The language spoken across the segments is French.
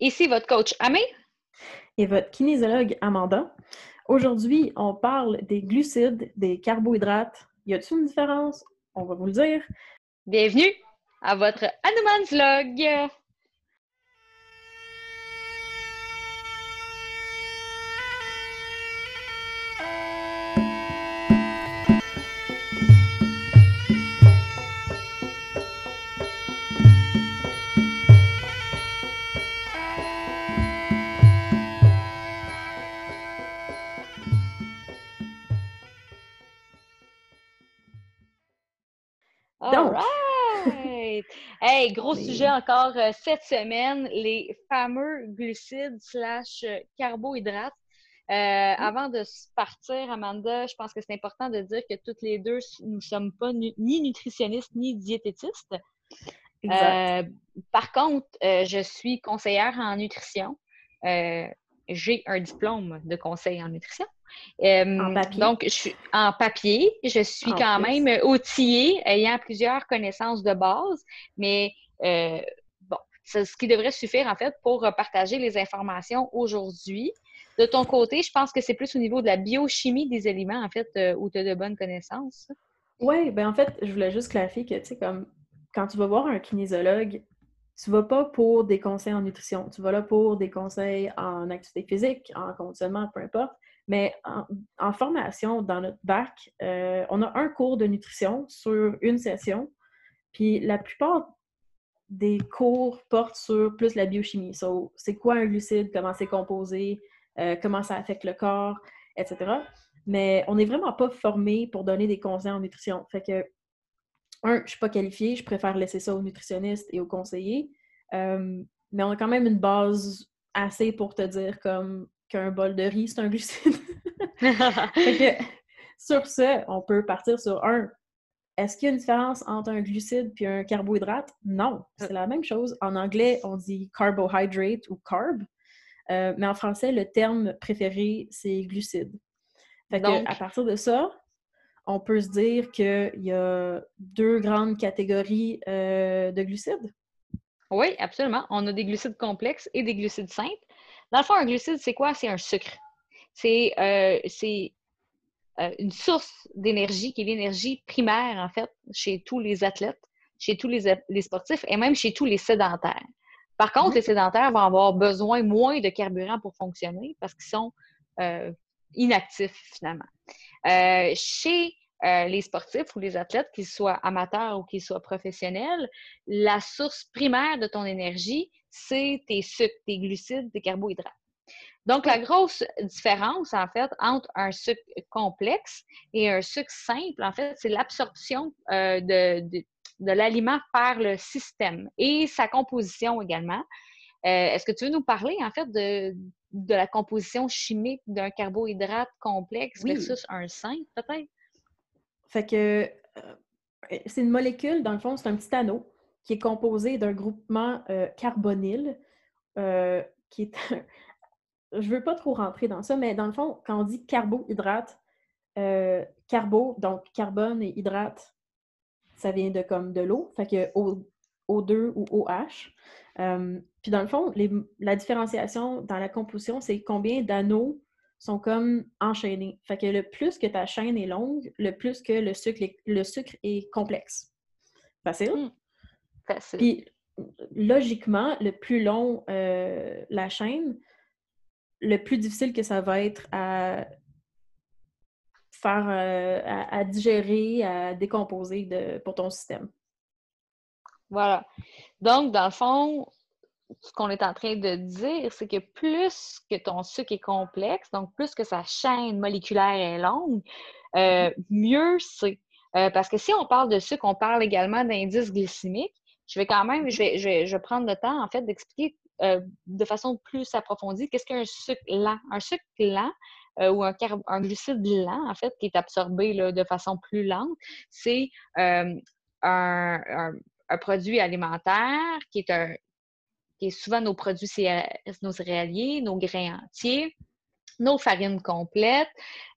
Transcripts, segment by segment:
Ici votre coach Amé? Et votre kinésiologue Amanda. Aujourd'hui, on parle des glucides, des carbohydrates. Y a-t-il une différence? On va vous le dire. Bienvenue à votre Hanuman's Log. Hey, gros sujet encore euh, cette semaine, les fameux glucides slash euh, carbohydrates. Euh, avant de partir, Amanda, je pense que c'est important de dire que toutes les deux, nous ne sommes pas ni nutritionnistes ni diététistes. par contre, je suis conseillère en nutrition. J'ai un diplôme de conseil en nutrition. en papier. Donc, je suis en papier. Je suis quand même outillée, ayant plusieurs connaissances de base, mais euh, bon, c'est ce qui devrait suffire en fait pour partager les informations aujourd'hui. De ton côté, je pense que c'est plus au niveau de la biochimie des aliments, en fait, euh, où tu as de bonnes connaissances. Oui, ben en fait, je voulais juste clarifier que, tu sais, comme quand tu vas voir un kinésiologue, tu vas pas pour des conseils en nutrition, tu vas là pour des conseils en activité physique, en conditionnement, peu importe. Mais en, formation, dans notre bac, euh, on a un cours de nutrition sur une session. Puis la plupart des cours portent sur plus la biochimie. c'est quoi un glucide, comment c'est composé, euh, comment ça affecte le corps, etc. Mais on n'est vraiment pas formé pour donner des conseils en nutrition. Fait que, un, je ne suis pas qualifiée, je préfère laisser ça aux nutritionnistes et aux conseillers. Euh, mais on a quand même une base assez pour te dire comme qu'un bol de riz, c'est un glucide. sur ce, on peut partir sur un. Est-ce qu'il y a une différence entre un glucide et un carbohydrate? Non, c'est la même chose. En anglais, on dit carbohydrate ou carb, euh, mais en français, le terme préféré, c'est glucide. Fait à partir de ça, on peut se dire qu'il y a deux grandes catégories euh, de glucides? Oui, absolument. On a des glucides complexes et des glucides simples. Dans le fond, un glucide, c'est quoi? C'est un sucre. C'est euh, euh, une source d'énergie qui est l'énergie primaire, en fait, chez tous les athlètes, chez tous les, sportifs et même chez tous les sédentaires. Par contre, les sédentaires vont avoir besoin moins de carburant pour fonctionner parce qu'ils sont euh, inactifs, finalement. chez les sportifs ou les athlètes, qu'ils soient amateurs ou qu'ils soient professionnels, la source primaire de ton énergie, c'est tes sucres, tes glucides, tes carbohydrates. Donc, la grosse différence, en fait, entre un sucre complexe et un sucre simple, en fait, c'est l'absorption euh, de, l'aliment par le système et sa composition également. Euh, est-ce que tu veux nous parler, en fait, de, de la composition chimique d'un carbohydrate complexe versus un simple, peut-être? Fait que euh, c'est une molécule, dans le fond, c'est un petit anneau qui est composé d'un groupement carbonyle, qui est je veux pas trop rentrer dans ça, mais dans le fond, quand on dit carbohydrate, euh, carbo, donc carbone et hydrate, ça vient de comme de l'eau, fait que o, 2 ou OH. Puis dans le fond, la différenciation dans la composition, c'est combien d'anneaux sont comme enchaînés. Fait que le plus que ta chaîne est longue, le plus que le sucre est, le sucre est complexe. Facile? Hmm. Facile. Puis logiquement, le plus long euh, la chaîne, le plus difficile que ça va être à faire, euh, à, digérer, à décomposer de, pour ton système. Voilà. Donc, dans le fond, ce qu'on est en train de dire, c'est que plus que ton sucre est complexe, donc plus que sa chaîne moléculaire est longue, euh, mieux c'est. Euh, parce que si on parle de sucre, on parle également d'indice glycémique. Je vais quand même, je vais, je vais prendre le temps, en fait, d'expliquer euh, de façon plus approfondie, qu'est-ce qu'un sucre lent? Un sucre lent euh, ou un, un, glucide lent, en fait, qui est absorbé de façon plus lente, c'est euh, un, produit alimentaire qui est, qui souvent nos produits nos céréaliers, nos grains entiers, nos farines complètes.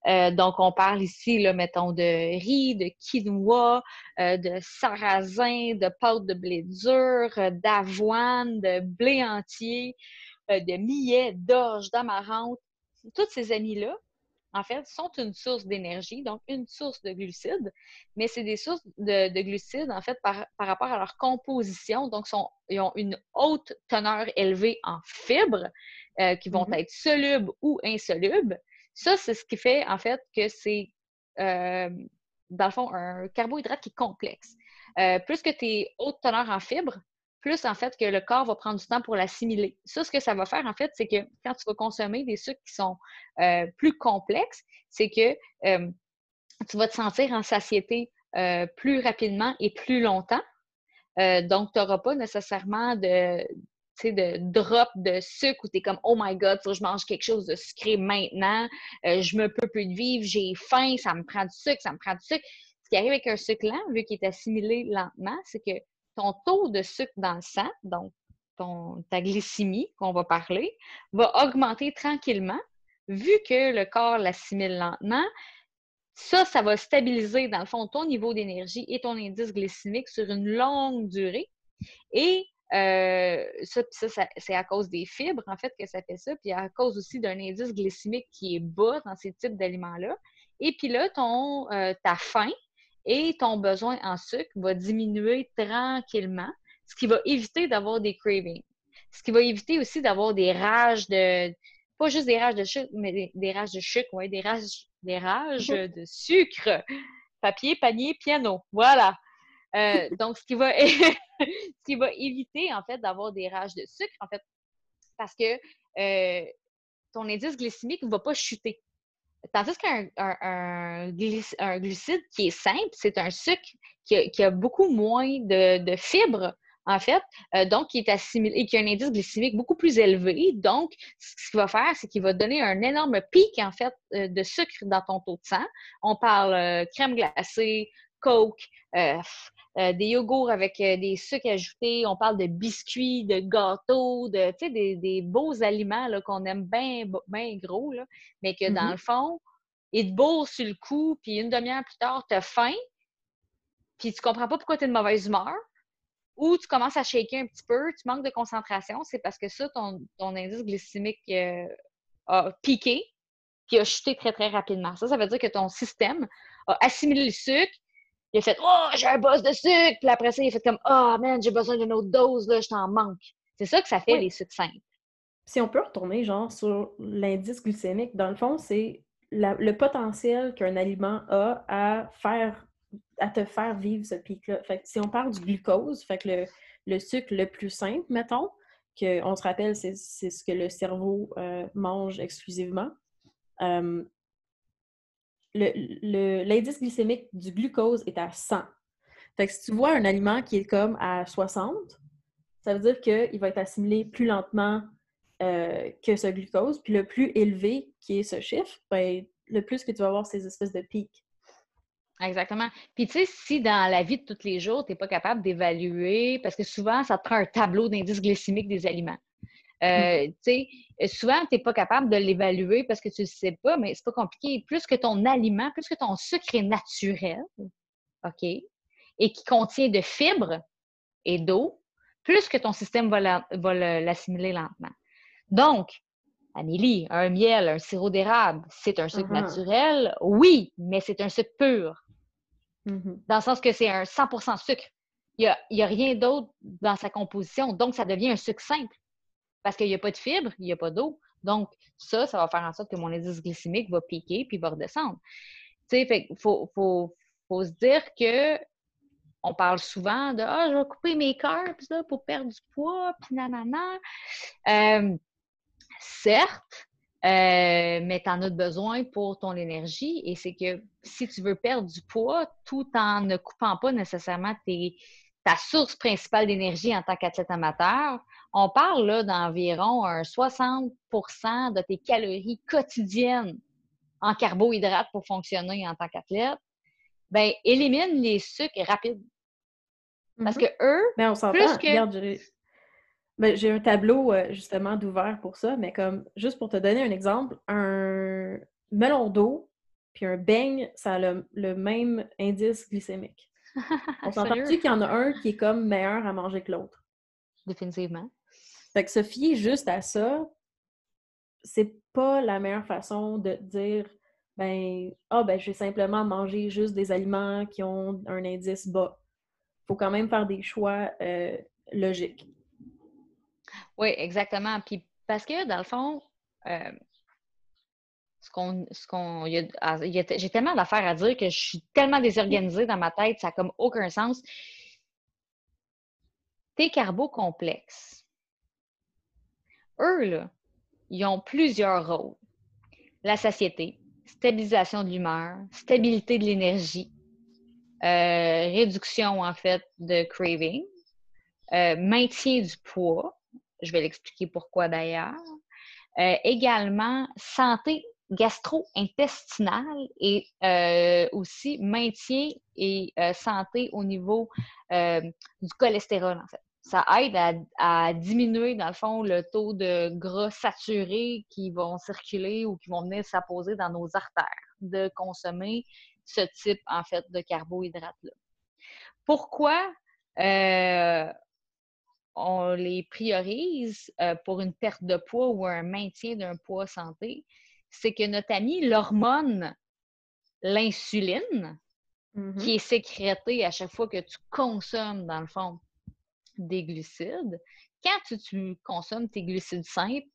Euh, donc, on parle ici, là, mettons, de riz, de quinoa, euh, de sarrasin, de pâte de blé dur, euh, d'avoine, de blé entier, de millet, d'orge, d'amarante. Toutes ces amis-là, en fait, sont une source d'énergie, donc une source de glucides, mais c'est des sources de, glucides, en fait, par, rapport à leur composition. Donc, ils ont une haute teneur élevée en fibres qui vont mm-hmm. être solubles ou insolubles. Ça, c'est ce qui fait, en fait, que c'est, euh, dans le fond, un carbohydrate qui est complexe. Euh, plus que tu es haute teneur en fibres, plus, en fait, que le corps va prendre du temps pour l'assimiler. Ça, ce que ça va faire, en fait, c'est que quand tu vas consommer des sucres qui sont euh, plus complexes, c'est que tu vas te sentir en satiété plus rapidement et plus longtemps. donc, tu n'auras pas nécessairement de, de drop de sucre où tu es comme Oh my God, je mange quelque chose de sucré maintenant, euh, je me peux plus de vivre, j'ai faim, ça me prend du sucre, ça me prend du sucre. Ce qui arrive avec un sucre lent, vu qu'il est assimilé lentement, c'est que ton taux de sucre dans le sang, donc ta glycémie qu'on va parler, va augmenter tranquillement, vu que le corps l'assimile lentement. Ça, ça va stabiliser, dans le fond, ton niveau d'énergie et ton indice glycémique sur une longue durée. Et euh, ça, c'est à cause des fibres, en fait, que ça fait ça, puis à cause aussi d'un indice glycémique qui est bas dans ces types d'aliments-là. Et puis là, euh, ta faim et ton besoin en sucre va diminuer tranquillement, ce qui va éviter d'avoir des cravings. Ce qui va éviter aussi d'avoir des rages de, pas juste des rages de sucre, mais des, rages de sucre, ouais, des rages, des rages mm-hmm. de sucre. Papier, panier, piano. Voilà. Euh, donc, ce qui, va, ce qui va éviter, en fait, d'avoir des rages de sucre, en fait, parce que euh, ton indice glycémique ne va pas chuter. Tandis qu'un un, glucide qui est simple, c'est un sucre qui a, beaucoup moins de, fibres, en fait, euh, donc qui est assimilé et qui a un indice glycémique beaucoup plus élevé. Donc, ce qu'il va faire, c'est qu'il va donner un énorme pic, en fait, de sucre dans ton taux de sang. On parle crème glacée, Coke, euh, des yogourts avec euh, des sucres ajoutés, on parle de biscuits, de gâteaux, de, des, des beaux aliments qu'on aime bien ben gros, là, mais que dans mm-hmm. le fond, ils te bourrent sur le coup, puis une demi-heure plus tard, tu as faim, puis tu comprends pas pourquoi tu es de mauvaise humeur, ou tu commences à shaker un petit peu, tu manques de concentration, c'est parce que ça, ton, ton indice glycémique euh, a piqué, puis a chuté très, très rapidement. Ça, ça veut dire que ton système a assimilé le sucre, il a fait Oh, j'ai un boss de sucre. Puis après ça, il a fait comme Oh man, j'ai besoin d'une autre dose, là, je t'en manque. C'est ça que ça fait, les sucres simples. Si on peut retourner, genre, sur l'indice glycémique, dans le fond, c'est le potentiel qu'un aliment a à faire à te faire vivre ce pic-là. Fait que si on parle du glucose, fait que le, sucre le plus simple, mettons, qu'on se rappelle, c'est ce que le cerveau euh, mange exclusivement. Euh, l'indice glycémique du glucose est à 100. Fait que si tu vois un aliment qui est comme à 60, ça veut dire qu'il va être assimilé plus lentement euh, que ce glucose. Puis le plus élevé qui est ce chiffre, ben, le plus que tu vas avoir ces espèces de pics. Exactement. Puis tu sais, si dans la vie de tous les jours, tu n'es pas capable d'évaluer, parce que souvent, ça te prend un tableau d'indice glycémique des aliments. Euh, tu sais, souvent, tu n'es pas capable de l'évaluer parce que tu ne sais pas, mais c'est pas compliqué. Plus que ton aliment, plus que ton sucre est naturel, OK, et qui contient de fibres et d'eau, plus que ton système va l'assimiler lentement. Donc, Amélie, un miel, un sirop d'érable, c'est un sucre uh-huh. naturel, oui, mais c'est un sucre pur. Mm-hmm. Dans le sens que c'est un 100% sucre. Il n'y a, a, rien d'autre dans sa composition, donc ça devient un sucre simple parce qu'il n'y a pas de fibres, il n'y a pas d'eau. Donc, ça, ça va faire en sorte que mon indice glycémique va piquer puis va redescendre. Tu sais, il faut, se dire que on parle souvent de Ah, je vais couper mes carbs pour perdre du poids, puis nanana. Euh, certes, euh, mais tu en as besoin pour ton énergie. Et c'est que si tu veux perdre du poids tout en ne coupant pas nécessairement ta source principale d'énergie en tant qu'athlète amateur, on parle là d'environ 60% de tes calories quotidiennes en carbohydrates pour fonctionner en tant qu'athlète. Ben, élimine les sucres rapides. Parce mm-hmm. que eux, mais on s'entend. Que... Ben, j'ai un tableau euh, justement d'ouvert pour ça, mais comme juste pour te donner un exemple, un melon d'eau puis un beigne, ça a le, même indice glycémique. On s'entend-tu qu'il y en a un qui est comme meilleur à manger que l'autre? Définitivement. Fait que se fier juste à ça, c'est pas la meilleure façon de dire ben ah ben je vais simplement manger juste des aliments qui ont un indice bas. Faut quand même faire des choix euh, logiques. Oui, exactement. Puis parce que dans le fond, euh, ce qu'on, ce qu'on, ah, j'ai tellement d'affaires à dire que je suis tellement désorganisée dans ma tête, ça n'a comme aucun sens. Tes carbos complexes, eux, là, ils ont plusieurs rôles. La satiété, stabilisation de l'humeur, stabilité de l'énergie, euh, réduction, en fait, de craving, euh, maintien du poids, je vais l'expliquer pourquoi d'ailleurs, euh, également santé gastro-intestinale et aussi maintien et santé au niveau du cholestérol, en fait ça aide à, diminuer, dans le fond, le taux de gras saturés qui vont circuler ou qui vont venir s'apposer dans nos artères, de consommer ce type, en fait, de carbohydrates-là. Pourquoi euh, on les priorise euh, pour une perte de poids ou un maintien d'un poids santé? C'est que notre ami, l'hormone, l'insuline, qui mm-hmm. est sécrétée à chaque fois que tu consommes, dans le fond, des glucides, quand tu, consommes tes glucides simples,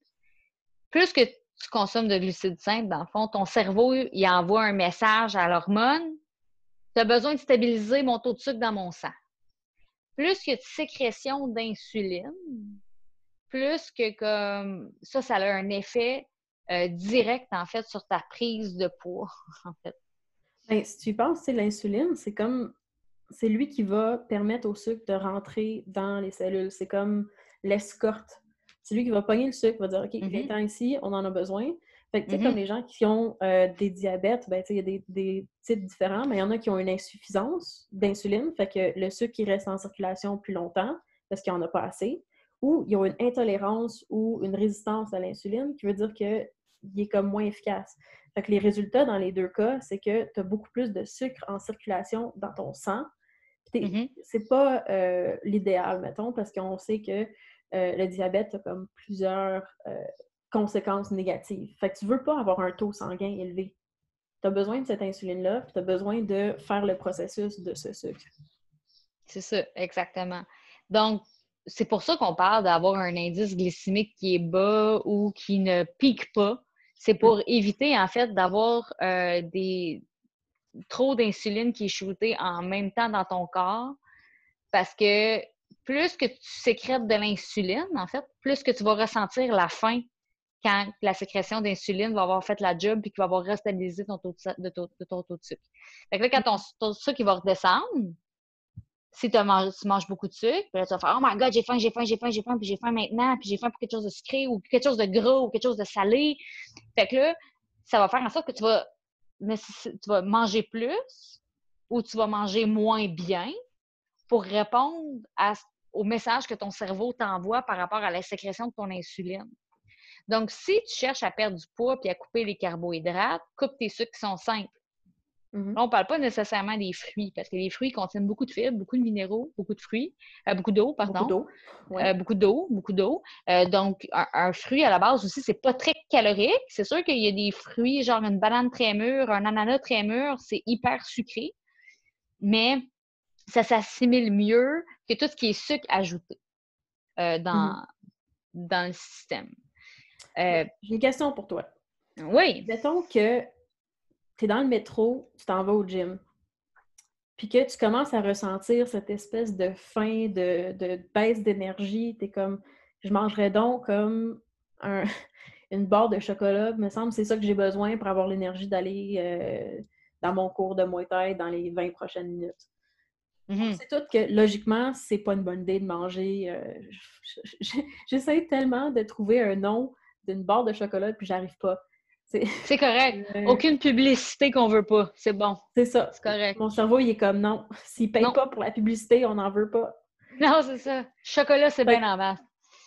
plus que tu consommes de glucides simples, dans le fond, ton cerveau, envoie un message à l'hormone Tu as besoin de stabiliser mon taux de sucre dans mon sang. Plus que de sécrétion d'insuline, plus que comme ça, ça a un effet euh, direct, en fait, sur ta prise de poids. Ben, si tu penses, c'est l'insuline, c'est comme c'est lui qui va permettre au sucre de rentrer dans les cellules. C'est comme l'escorte. C'est lui qui va pogner le sucre, va dire OK, mm viens ici, on en a besoin. Fait que, tu sais, comme mm-hmm. les gens qui ont euh, des diabètes, ben, il y a des, des, types différents, mais il y en a qui ont une insuffisance d'insuline, fait que le sucre qui reste en circulation plus longtemps parce qu'il n'y en a pas assez, ou ils ont une intolérance ou une résistance à l'insuline, qui veut dire qu'il est comme moins efficace. Fait que les résultats dans les deux cas, c'est que tu as beaucoup plus de sucre en circulation dans ton sang, Mm-hmm. C'est pas euh, l'idéal, mettons, parce qu'on sait que euh, le diabète a comme plusieurs euh, conséquences négatives. Fait que tu veux pas avoir un taux sanguin élevé. Tu as besoin de cette insuline-là, puis tu as besoin de faire le processus de ce sucre. C'est ça, exactement. Donc, c'est pour ça qu'on parle d'avoir un indice glycémique qui est bas ou qui ne pique pas. C'est pour mm. éviter, en fait, d'avoir des, trop d'insuline qui est shootée en même temps dans ton corps parce que plus que tu sécrètes de l'insuline, en fait, plus que tu vas ressentir la faim quand la sécrétion d'insuline va avoir fait la job et qu'il va avoir restabilisé ton taux de, ton, taux de sucre. Fait que là, quand ton, taux de sucre va redescendre, si tu manges, beaucoup de sucre, puis là, tu vas faire Oh my God, j'ai faim, j'ai faim, j'ai faim, j'ai faim, puis j'ai faim maintenant, puis j'ai faim pour quelque chose de sucré ou quelque chose de gras ou quelque chose de salé. Fait que là, ça va faire en sorte que tu vas tu vas manger plus ou tu vas manger moins bien pour répondre au message que ton cerveau t'envoie par rapport à la sécrétion de ton insuline. Donc, si tu cherches à perdre du poids et à couper les carbohydrates, coupe tes sucres qui sont simples. Mm-hmm. On ne parle pas nécessairement des fruits, parce que les fruits contiennent beaucoup de fibres, beaucoup de minéraux, beaucoup de fruits, euh, beaucoup d'eau, pardon. Beaucoup d'eau. Euh, beaucoup d'eau, beaucoup d'eau. Euh, donc, un, fruit à la base aussi, c'est pas très calorique. C'est sûr qu'il y a des fruits, genre une banane très mûre, un ananas très mûr, c'est hyper sucré, mais ça s'assimile mieux que tout ce qui est sucre ajouté dans, mm-hmm. dans le système. J'ai une question pour toi. Oui. Mettons que tu es dans le métro, tu t'en vas au gym, puis que tu commences à ressentir cette espèce de faim, de, baisse d'énergie, tu es comme, je mangerais donc comme une barre de chocolat, me semble c'est ça que j'ai besoin pour avoir l'énergie d'aller euh, dans mon cours de Muay Thai dans les 20 prochaines minutes. Mm-hmm. C'est tout que logiquement, c'est pas une bonne idée de manger. Euh, j'essaie tellement de trouver un nom d'une barre de chocolat, puis j'arrive pas. C'est correct. Aucune publicité qu'on veut pas. C'est bon. C'est ça. C'est correct. Mon cerveau, il est comme non. S'il paye pas pour la publicité, on n'en veut pas. Non, c'est ça. Chocolat, c'est bien en bas.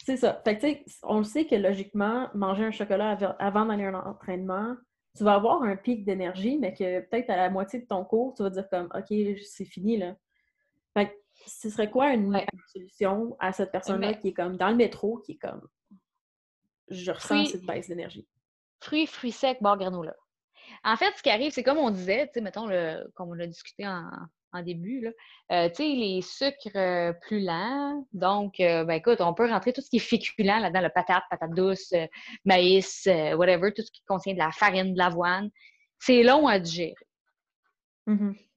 C'est ça. Fait que, on le sait que logiquement, manger un chocolat avant d'aller à un entraînement, tu vas avoir un pic d'énergie, mais que peut-être à la moitié de ton cours, tu vas dire comme OK, c'est fini là. Fait ce serait quoi une solution à cette personne-là qui est comme dans le métro, qui est comme je ressens cette baisse d'énergie? Fruits, fruits secs, bar granola. En fait, ce qui arrive, c'est comme on disait, tu sais, mettons, le, comme on a discuté en, début, là, euh, tu sais, les sucres euh, plus lents. Donc, euh, ben écoute, on peut rentrer tout ce qui est féculent là-dedans, le patate, patate douce, maïs, whatever, tout ce qui contient de la farine, de l'avoine. C'est long à digérer. Mm-hmm.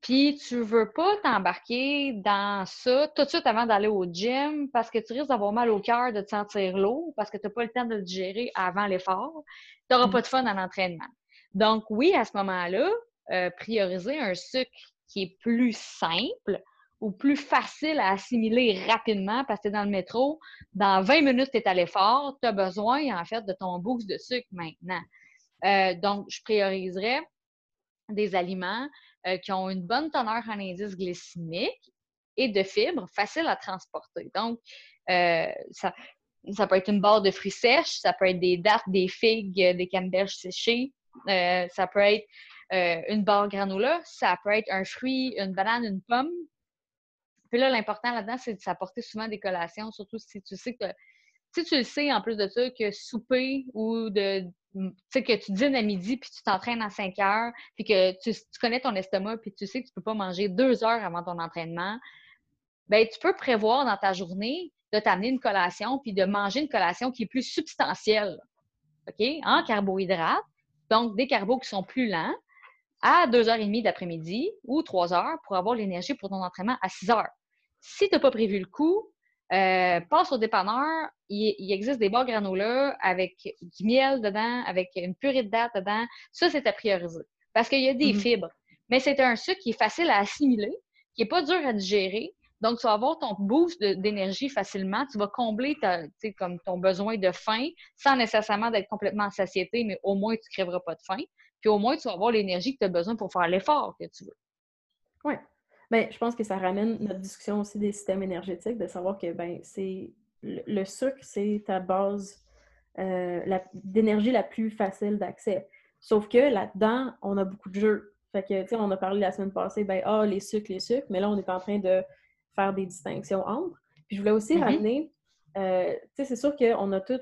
Puis tu veux pas t'embarquer dans ça tout de suite avant d'aller au gym parce que tu risques d'avoir mal au cœur de te sentir lourd parce que tu n'as pas le temps de le digérer avant l'effort. Tu n'auras mm. pas de fun à l'entraînement. Donc oui, à ce moment-là, euh, prioriser un sucre qui est plus simple ou plus facile à assimiler rapidement parce que tu es dans le métro, dans 20 minutes, tu es à l'effort, tu as besoin en fait de ton boost de sucre maintenant. Euh, donc, je prioriserais des aliments euh, qui ont une bonne teneur en indice glycémique et de fibres faciles à transporter. Donc, euh, ça, ça peut être une barre de fruits sèches, ça peut être des dattes, des figues, des canneberges séchées, euh, ça peut être une barre granola, ça peut être un fruit, une banane, une pomme. Puis là, l'important là-dedans, c'est de s'apporter souvent des collations, surtout si tu sais que si tu le sais en plus de ça, que souper ou de sais, que tu dînes à midi, puis tu t'entraînes à 5 heures, puis que tu, connais ton estomac, puis tu sais que tu ne peux pas manger deux heures avant ton entraînement, ben tu peux prévoir dans ta journée de t'amener une collation, puis de manger une collation qui est plus substantielle, en carbohydrates, donc des carbos qui sont plus lents, à 2h30 d'après-midi ou 3 heures pour avoir l'énergie pour ton entraînement à 6 heures. Si tu n'as pas prévu le coup, euh, passe au dépanneur, il, existe des barres granola avec du miel dedans, avec une purée de date dedans. Ça, c'est à prioriser parce qu'il y a des mm-hmm. fibres. Mais c'est un sucre qui est facile à assimiler, qui n'est pas dur à digérer. Donc, tu vas avoir ton boost d'énergie facilement. Tu vas combler ta, comme ton besoin de faim sans nécessairement d'être complètement en satiété, mais au moins, tu ne crèveras pas de faim. Puis au moins, tu vas avoir l'énergie que tu as besoin pour faire l'effort que tu veux. Oui. Bien, je pense que ça ramène notre discussion aussi des systèmes énergétiques, de savoir que ben, c'est le, sucre, c'est ta base euh, d'énergie la plus facile d'accès. Sauf que là-dedans, on a beaucoup de jeux. Fait que, tu sais, on a parlé la semaine passée, ben, ah, les sucres, les sucres, mais là, on est en train de faire des distinctions entre. Puis je voulais aussi mm-hmm. ramener, euh, tu sais, c'est sûr qu'on a tous,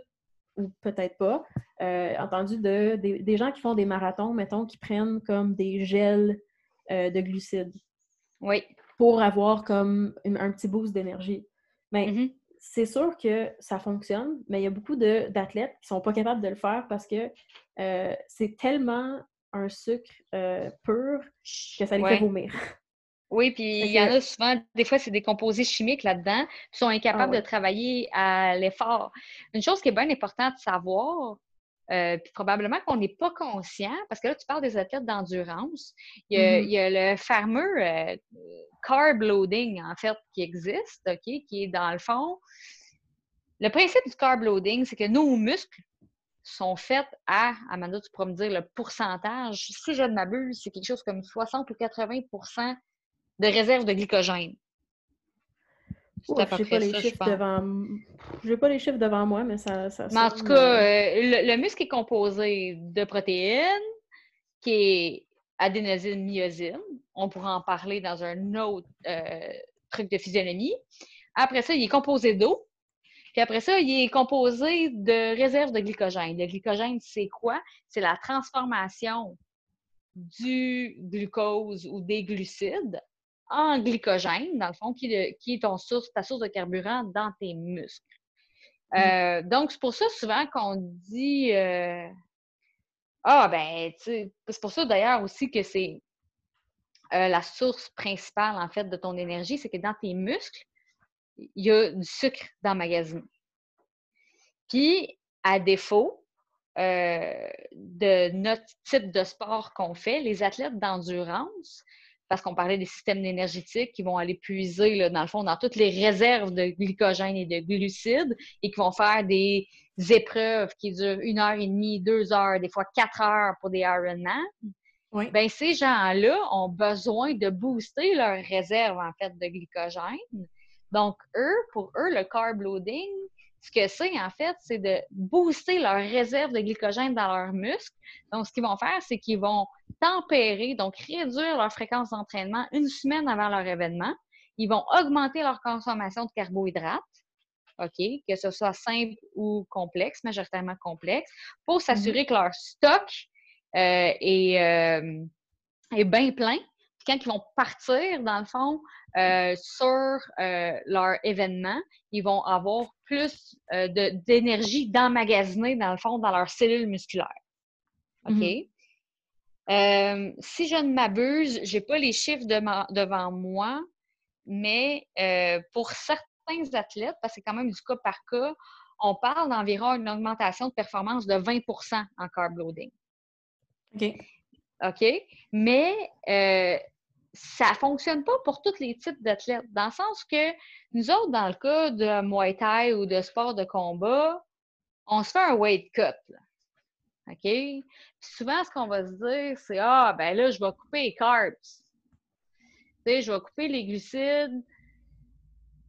ou peut-être pas, euh, entendu de, des, gens qui font des marathons, mettons, qui prennent comme des gels de glucides. Oui. Pour avoir comme un petit boost d'énergie. Mais mm-hmm. c'est sûr que ça fonctionne, mais il y a beaucoup d'athlètes qui sont pas capables de le faire parce que euh, c'est tellement un sucre euh, pur que ça les fait vomir. Oui, puis il y en a souvent, des fois, c'est des composés chimiques là-dedans, qui sont incapables ah de travailler à l'effort. Une chose qui est bien importante de savoir, euh, puis probablement qu'on n'est pas conscient, parce que là, tu parles des athlètes d'endurance. Il, y a mm-hmm. le fameux euh, carb loading, en fait, qui existe, OK, qui est dans le fond. Le principe du carb loading, c'est que nos muscles sont faits à, Amanda, tu pourras me dire le pourcentage, si je ne m'abuse, c'est quelque chose comme 60 ou 80% de réserve de glycogène. Je n'ai pas, les chiffres devant... pas les chiffres devant moi, mais ça. ça mais en tout cas, euh, le, muscle est composé de protéines, qui est adénosine, myosine. On pourra en parler dans un autre euh, truc de physionomie. Après ça, il est composé d'eau. Puis après ça, il est composé de réserves de glycogène. Le glycogène, c'est quoi? C'est la transformation du glucose ou des glucides en glycogène, dans le fond, qui, est ton source, ta source de carburant dans tes muscles. Mm. Euh, donc, c'est pour ça souvent qu'on dit euh, Ah, ben, c'est pour ça d'ailleurs aussi que c'est euh, la source principale, en fait, de ton énergie, c'est que dans tes muscles, il y a du sucre dans le magasin. Puis, à défaut de notre type de sport qu'on fait, les athlètes d'endurance, parce qu'on parlait des systèmes énergétiques qui vont aller puiser, dans le fond, dans toutes les réserves de glycogène et de glucides et qui vont faire des épreuves qui durent une heure et demie, deux heures, des fois quatre heures pour des Ironman. Oui. Bien, ces gens-là ont besoin de booster leurs réserves, en fait, de glycogène. Donc, eux, pour eux, le carb loading, ce que c'est, en fait, c'est de booster leur réserve de glycogène dans leurs muscles. Donc, ce qu'ils vont faire, c'est qu'ils vont tempérer, donc réduire leur fréquence d'entraînement une semaine avant leur événement. Ils vont augmenter leur consommation de carbohydrates. OK, que ce soit simple ou complexe, majoritairement complexe, pour s'assurer mm-hmm. que leur stock euh, est, euh, est bien plein quand ils vont partir, dans le fond, euh, sur euh, leur événement, ils vont avoir plus euh, d'énergie d'emmagasiner, dans le fond, dans leurs cellules musculaires. OK? Mm-hmm. si je ne m'abuse, je n'ai pas les chiffres devant moi, mais pour certains athlètes, parce que c'est quand même du cas par cas, on parle d'environ une augmentation de performance de 20% en carb loading. OK. OK? Mais ça fonctionne pas pour tous les types d'athlètes, dans le sens que nous autres, dans le cas de Muay Thai ou de sport de combat, on se fait un weight cut. OK? souvent, ce qu'on va se dire, c'est Ah, ben là, je vais couper les carbs. Tu sais, je vais couper les glucides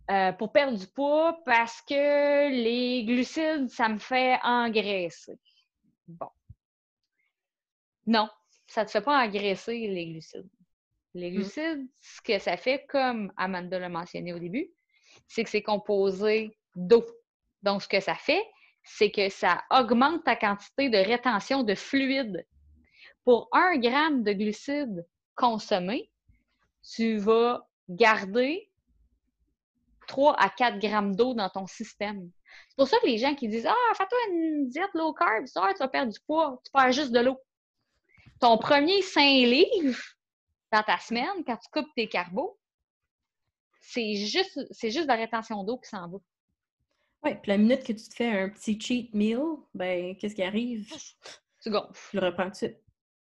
euh, pour perdre du poids parce que les glucides, ça me fait engraisser. Bon. Non, ça ne te fait pas engraisser les glucides. Les mmh. glucides, ce que ça fait, comme Amanda l'a mentionné au début, c'est que c'est composé d'eau. Donc, ce que ça fait, c'est que ça augmente ta quantité de rétention de fluide. Pour un gramme de glucides consommés, tu vas garder 3 à 4 grammes d'eau dans ton système. C'est pour ça que les gens qui disent Ah, fais-toi une diète low carb, tu vas perdre du poids, tu perds juste de l'eau. Ton premier 5 livres, dans ta semaine, quand tu coupes tes carbos, c'est juste, c'est juste de la rétention d'eau qui s'en va. Oui, puis la minute que tu te fais un petit cheat meal, ben qu'est-ce qui arrive? Tu gonfles. Tu le reprends tout de suite.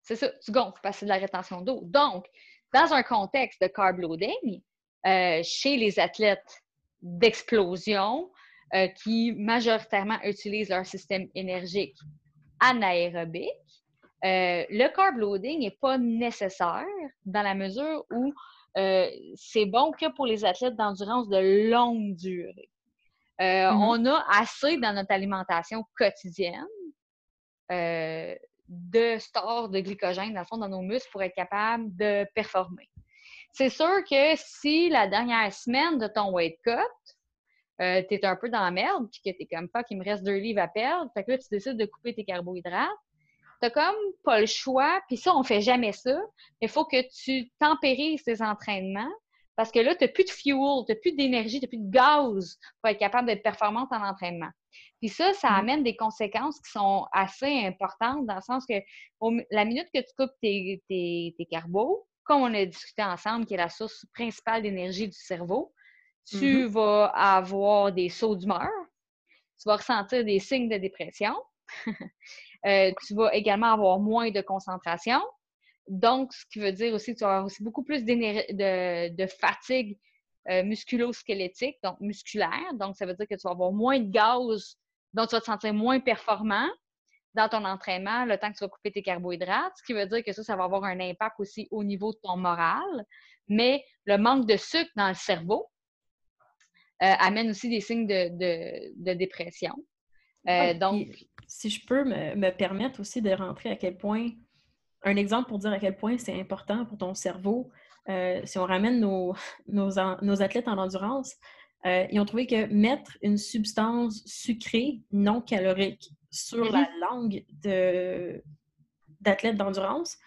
C'est ça, tu gonfles parce que c'est de la rétention d'eau. Donc, dans un contexte de carb loading, euh, chez les athlètes d'explosion euh, qui majoritairement utilisent leur système énergique anaérobique, euh, le carb loading n'est pas nécessaire dans la mesure où euh, c'est bon que pour les athlètes d'endurance de longue durée. Euh, mm-hmm. On a assez dans notre alimentation quotidienne de stores de glycogène, dans le fond, dans nos muscles pour être capable de performer. C'est sûr que si la dernière semaine de ton weight cut, tu es un peu dans la merde, puis que tu es comme pas qu'il me reste deux livres à perdre, fait que là, tu décides de couper tes carbohydrates, t'as comme pas le choix, puis ça, on fait jamais ça. Il faut que tu tempérises tes entraînements parce que là, tu n'as plus de fuel, tu n'as plus d'énergie, tu n'as plus de gaz pour être capable d'être performante en entraînement. Puis ça, ça mm. amène des conséquences qui sont assez importantes dans le sens que la minute que tu coupes tes, tes, tes carbos, comme on a discuté ensemble, qui est la source principale d'énergie du cerveau, tu mm-hmm. vas avoir des sauts d'humeur, tu vas ressentir des signes de dépression. Euh, tu vas également avoir moins de concentration. Donc, ce qui veut dire aussi que tu vas avoir aussi beaucoup plus de, fatigue euh, musculo-squelettique, donc musculaire. Donc, ça veut dire que tu vas avoir moins de gaz, donc tu vas te sentir moins performant dans ton entraînement le temps que tu vas couper tes carbohydrates, ce qui veut dire que ça, ça va avoir un impact aussi au niveau de ton moral. Mais le manque de sucre dans le cerveau euh, amène aussi des signes de dépression. Donc, si je peux me, permettre aussi de rentrer à quel point, un exemple pour dire à quel point c'est important pour ton cerveau, euh, si on ramène nos, nos, athlètes en endurance, euh, ils ont trouvé que mettre une substance sucrée non calorique sur la mm-hmm. langue d'athlète d'endurance,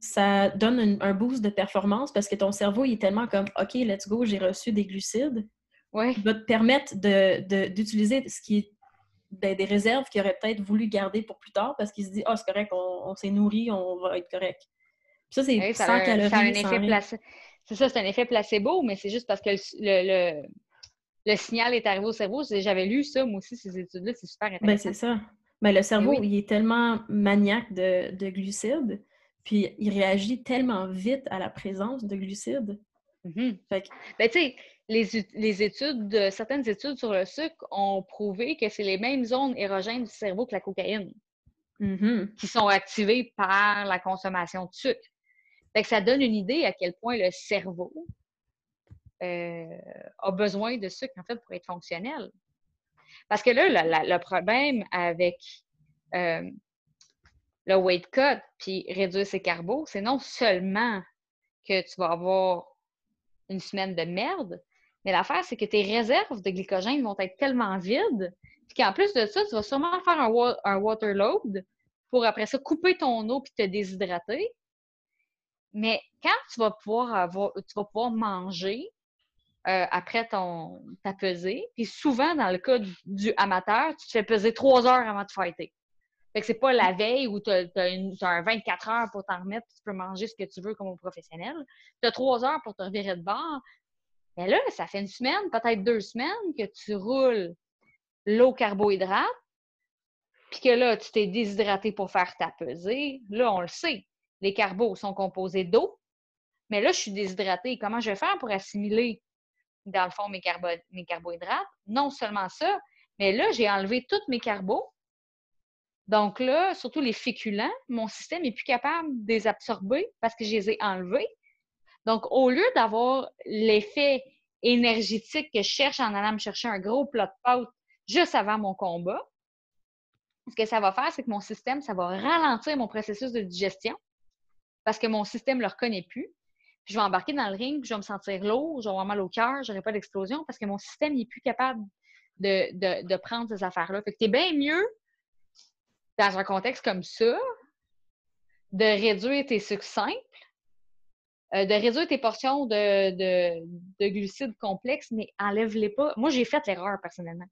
ça donne un, boost de performance parce que ton cerveau il est tellement comme OK, let's go, j'ai reçu des glucides. Ouais. Il va te permettre d'utiliser ce qui est ben, des réserves qu'il aurait peut-être voulu garder pour plus tard parce qu'il se dit Ah, oh, c'est correct, on, s'est nourri, on va être correct. ça, c'est sans calories. un effet C'est ça, c'est un effet placebo, mais c'est juste parce que le, le, signal est arrivé au cerveau. J'avais lu ça, moi aussi, ces études-là, c'est super intéressant. Ben, c'est ça. Ben, le cerveau, il est tellement maniaque de, de, glucides, puis il réagit tellement vite à la présence de glucides. Mm-hmm. Ben, tu sais, les, études, certaines études sur le sucre ont prouvé que c'est les mêmes zones érogènes du cerveau que la cocaïne mm-hmm. qui sont activées par la consommation de sucre. Fait que ça donne une idée à quel point le cerveau euh, a besoin de sucre en fait pour être fonctionnel. Parce que là, le problème avec euh, le weight cut puis réduire ses carbos, c'est non seulement que tu vas avoir une semaine de merde, mais l'affaire, c'est que tes réserves de glycogène vont être tellement vides, puis qu'en plus de ça, tu vas sûrement faire un, un water load pour après ça couper ton eau puis te déshydrater. Mais quand tu vas pouvoir manger euh, après ton, ta pesée, puis souvent, dans le cas du, amateur, tu te fais peser trois heures avant de fighter. Fait que c'est pas la veille où tu as, un 24 heures pour t'en remettre, tu peux manger ce que tu veux comme professionnel. Tu as trois heures pour te revirer de bord. Mais là, ça fait une semaine, peut-être deux semaines que tu roules l'eau carbohydrate, puis que là, tu t'es déshydraté pour faire ta pesée. Là, on le sait, les carbos sont composés d'eau. Mais là, je suis déshydratée. Comment je vais faire pour assimiler, dans le fond, mes, mes carbohydrates? Non seulement ça, mais là, j'ai enlevé tous mes carbos donc là, surtout les féculents, mon système n'est plus capable de les absorber parce que je les ai enlevés. Donc, au lieu d'avoir l'effet énergétique que je cherche en allant me chercher un gros plat de pâtes juste avant mon combat, ce que ça va faire, c'est que mon système, ça va ralentir mon processus de digestion parce que mon système ne le reconnaît plus. Puis je vais embarquer dans le ring, puis je vais me sentir lourd, je vais avoir mal au cœur, je n'aurai pas d'explosion parce que mon système n'est plus capable de, de, prendre ces affaires-là. Fait que es bien mieux dans un contexte comme ça, de réduire tes sucres simples, euh, de réduire tes portions de, glucides complexes, mais enlève-les pas. Moi, j'ai fait l'erreur personnellement.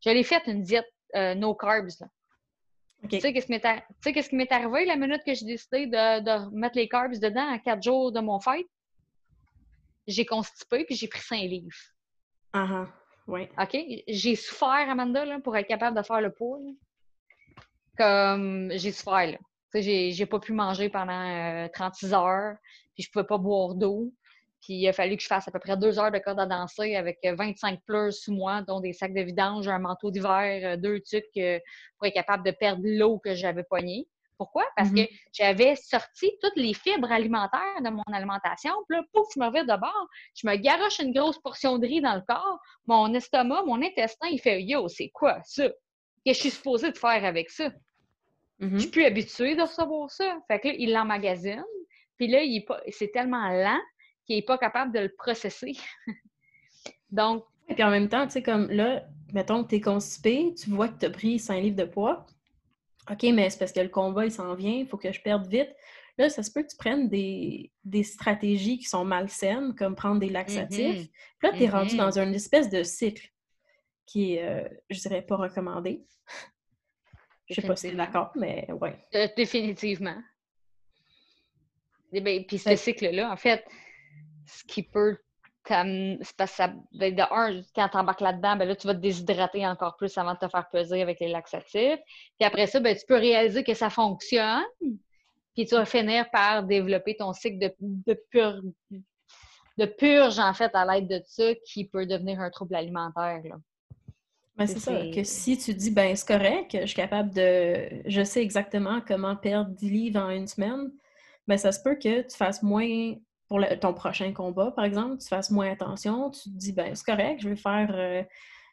J'allais fait une diète euh, no carbs. Tu sais, qu'est-ce qui m'est arrivé la minute que j'ai décidé de, mettre les carbs dedans à quatre jours de mon fête? J'ai constipé puis j'ai pris 5 livres. Ah, uh oui. OK? J'ai souffert, Amanda, pour être capable de faire le poids comme j'ai souffert, là. J'ai, j'ai pas pu manger pendant 36 euh, heures, puis je pouvais pas boire d'eau. Puis il a fallu que je fasse à peu près deux heures de corde à danser avec 25 euh, pleurs sous moi, dont des sacs de vidange, un manteau d'hiver, euh, deux trucs pour être capable de perdre l'eau que j'avais poignée. Pourquoi? Parce que mm-hmm. j'avais sorti toutes les fibres alimentaires de mon alimentation. Puis là, pouf, je me reviens de bord. Je me garoche une grosse portion de riz dans le corps. Mon estomac, mon intestin, il fait Yo, c'est quoi ça? Qu'est-ce que je suis supposée de faire avec ça? Je suis mm-hmm. plus habituée de recevoir ça. Fait que là, il l'emmagasine. Puis là, c'est tellement lent qu'il n'est pas capable de le processer. Donc. Et puis en même temps, tu sais, comme là, mettons que tu es constipé, tu vois que tu as pris 5 livres de poids. OK, mais c'est parce que le combat, il s'en vient, il faut que je perde vite. Là, ça se peut que tu prennes des, stratégies qui sont malsaines, comme prendre des laxatifs. Mm-hmm. Puis là, tu es rendu mm-hmm. dans une espèce de cycle qui est, euh, je dirais, pas recommandé. Je sais pas si tu es d'accord, mais ouais. Euh, définitivement. Et eh ben, puis ce cycle-là, en fait, ce qui peut t'amener. C'est parce que ça, ben, de un, quand tu embarques là-dedans, ben là, tu vas te déshydrater encore plus avant de te faire peser avec les laxatifs. Puis après ça, ben, tu peux réaliser que ça fonctionne. Puis tu vas finir par développer ton cycle de, de, de purge, en fait, à l'aide de ça, qui peut devenir un trouble alimentaire. Là. Ben, c'est ça, que si tu dis, ben c'est correct, je suis capable de. Je sais exactement comment perdre 10 livres en une semaine, ben ça se peut que tu fasses moins pour ton prochain combat, par exemple, tu fasses moins attention, tu te dis, ben c'est correct, je vais faire euh,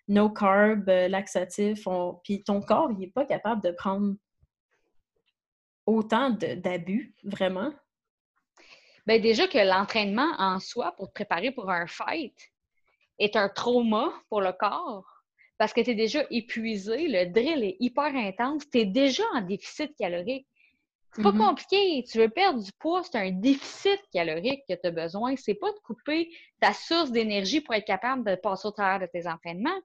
no carb, euh, laxatif, puis ton corps, il n'est pas capable de prendre autant d'abus, vraiment. Ben déjà que l'entraînement en soi pour te préparer pour un fight est un trauma pour le corps parce que tu es déjà épuisé, le drill est hyper intense, tu es déjà en déficit calorique. C'est pas mm-hmm. compliqué. Tu veux perdre du poids, c'est un déficit calorique que tu as besoin. C'est pas de couper ta source d'énergie pour être capable de passer au travers de tes entraînements.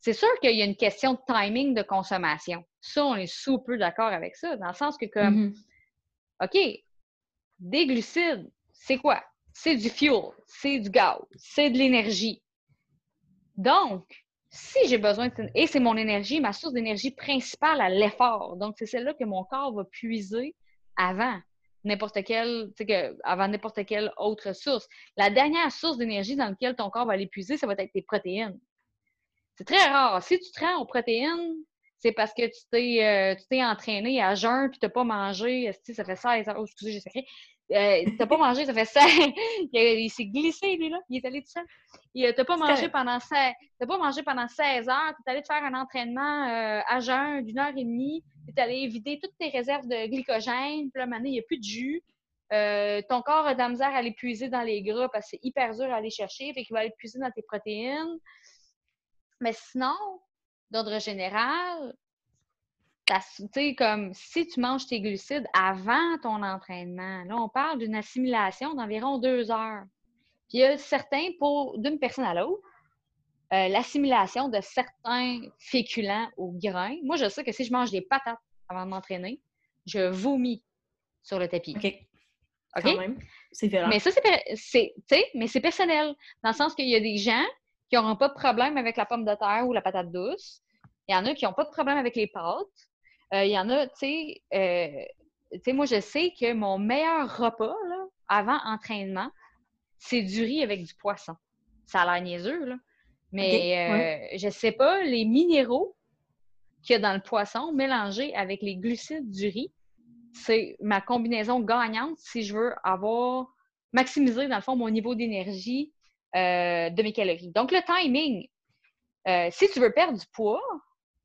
C'est sûr qu'il y a une question de timing de consommation. Ça, on est sous peu d'accord avec ça, dans le sens que comme, mm-hmm. OK, des glucides, c'est quoi? C'est du fuel, c'est du gaz, c'est de l'énergie. Donc, si j'ai besoin. Et c'est mon énergie, ma source d'énergie principale à l'effort. Donc, c'est celle-là que mon corps va puiser avant n'importe quelle, autre source. La dernière source d'énergie dans laquelle ton corps va aller puiser, ça va être tes protéines. C'est très rare. Si tu te rends aux protéines, c'est parce que tu t'es, euh, entraîné à jeun puis tu n'as pas mangé, ça fait ça, oh, excusez, j'ai sacré. Euh, t'as pas mangé, ça fait ça. il, s'est glissé, lui, là. Il est allé tout seul. Euh, t'as pas, mangé pendant 16... pas mangé pendant 16 heures. T'es allé te faire un entraînement euh, à jeun d'une heure et demie. T'es allé vider toutes tes réserves de glycogène. Puis là, maintenant, il n'y a plus de jus. ton corps a de la misère à l'épuiser dans les gras parce que c'est hyper dur à aller chercher. Fait qu'il va aller puiser dans tes protéines. Mais sinon, d'ordre général, tu comme si tu manges tes glucides avant ton entraînement, là, on parle d'une assimilation d'environ deux heures. Puis il y a certains, pour d'une personne à l'autre, euh, l'assimilation de certains féculents au grain. Moi, je sais que si je mange des patates avant de m'entraîner, je vomis sur le tapis. OK. OK? C'est violent. Mais ça, c'est, mais c'est personnel. Dans le sens qu'il y a des gens qui n'auront pas de problème avec la pomme de terre ou la patate douce. Il y en a qui n'ont pas de problème avec les pâtes. Euh, il y en a, tu sais, euh, moi, je sais que mon meilleur repas, là, avant entraînement, c'est du riz avec du poisson. Ça a l'air niaiseux, là. Mais euh, je sais pas, les minéraux qu'il y a dans le poisson mélangés avec les glucides du riz, c'est ma combinaison gagnante si je veux avoir maximisé, dans le fond, mon niveau d'énergie de mes calories. Donc, le timing, si tu veux perdre du poids,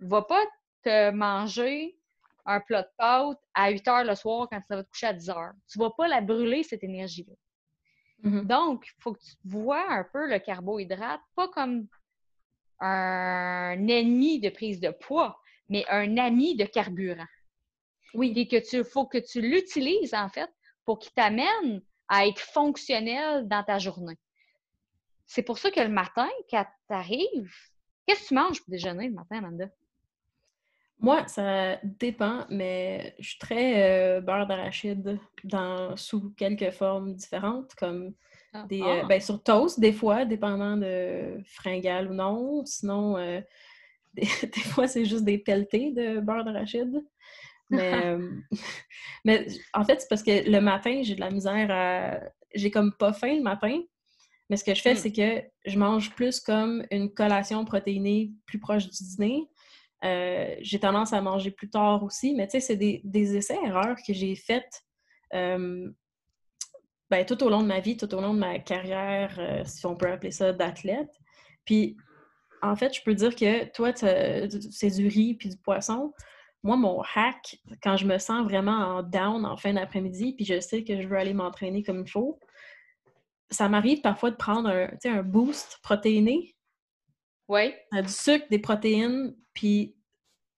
va pas te manger un plat de pâtes à 8 heures le soir quand tu vas te coucher à 10 heures. Tu ne vas pas la brûler, cette énergie-là. Mm-hmm. Donc, il faut que tu vois un peu le carbohydrate, pas comme un ennemi de prise de poids, mais un ami de carburant. Oui. Et que tu faut que tu l'utilises, en fait, pour qu'il t'amène à être fonctionnel dans ta journée. C'est pour ça que le matin, quand tu arrives, qu'est-ce que tu manges pour déjeuner le matin, Amanda? Moi, ça dépend, mais je suis très euh, beurre d'arachide dans, sous quelques formes différentes, comme ah, des, euh, ah! ben, sur toast, des fois, dépendant de fringale ou non. Sinon, euh, des, fois, c'est juste des pelletés de beurre d'arachide. Mais, mais en fait, c'est parce que le matin, j'ai de la misère à. J'ai comme pas faim le matin. Mais ce que je fais, hmm. c'est que je mange plus comme une collation protéinée plus proche du dîner euh, j'ai tendance à manger plus tard aussi, mais tu sais, c'est des, essais-erreurs que j'ai faites euh, ben, tout au long de ma vie, tout au long de ma carrière, euh, si on peut appeler ça d'athlète. Puis, en fait, je peux dire que toi, c'est du riz puis du poisson. Moi, mon hack, quand je me sens vraiment en down en fin d'après-midi, puis je sais que je veux aller m'entraîner comme il faut, ça m'arrive parfois de prendre un, un boost protéiné. Oui. Du sucre, des protéines, puis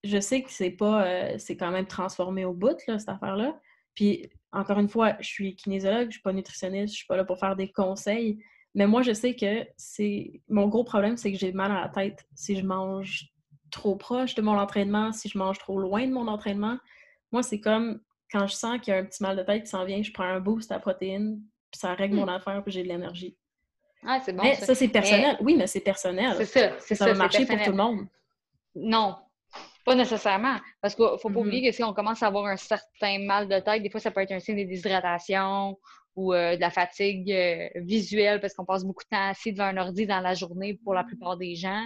je sais que c'est pas, euh, c'est quand même transformé au bout, là, cette affaire-là. Puis encore une fois, je suis kinésiologue, je suis pas nutritionniste, je suis pas là pour faire des conseils. Mais moi, je sais que c'est. Mon gros problème, c'est que j'ai mal à la tête si je mange trop proche de mon entraînement, si je mange trop loin de mon entraînement. Moi, c'est comme quand je sens qu'il y a un petit mal de tête qui s'en vient, je prends un boost à protéines, puis ça règle mon hmm. affaire, puis j'ai de l'énergie. Ah, c'est bon. Mais ça, c'est personnel. Oui, mais c'est personnel. C'est ça. C'est ça, ça va marcher pour tout le monde. Non, pas nécessairement. Parce qu'il ne faut pas mm-hmm. oublier que si on commence à avoir un certain mal de tête, des fois, ça peut être un signe de déshydratation ou euh, de la fatigue euh, visuelle parce qu'on passe beaucoup de temps assis devant un ordi dans la journée pour la plupart des gens.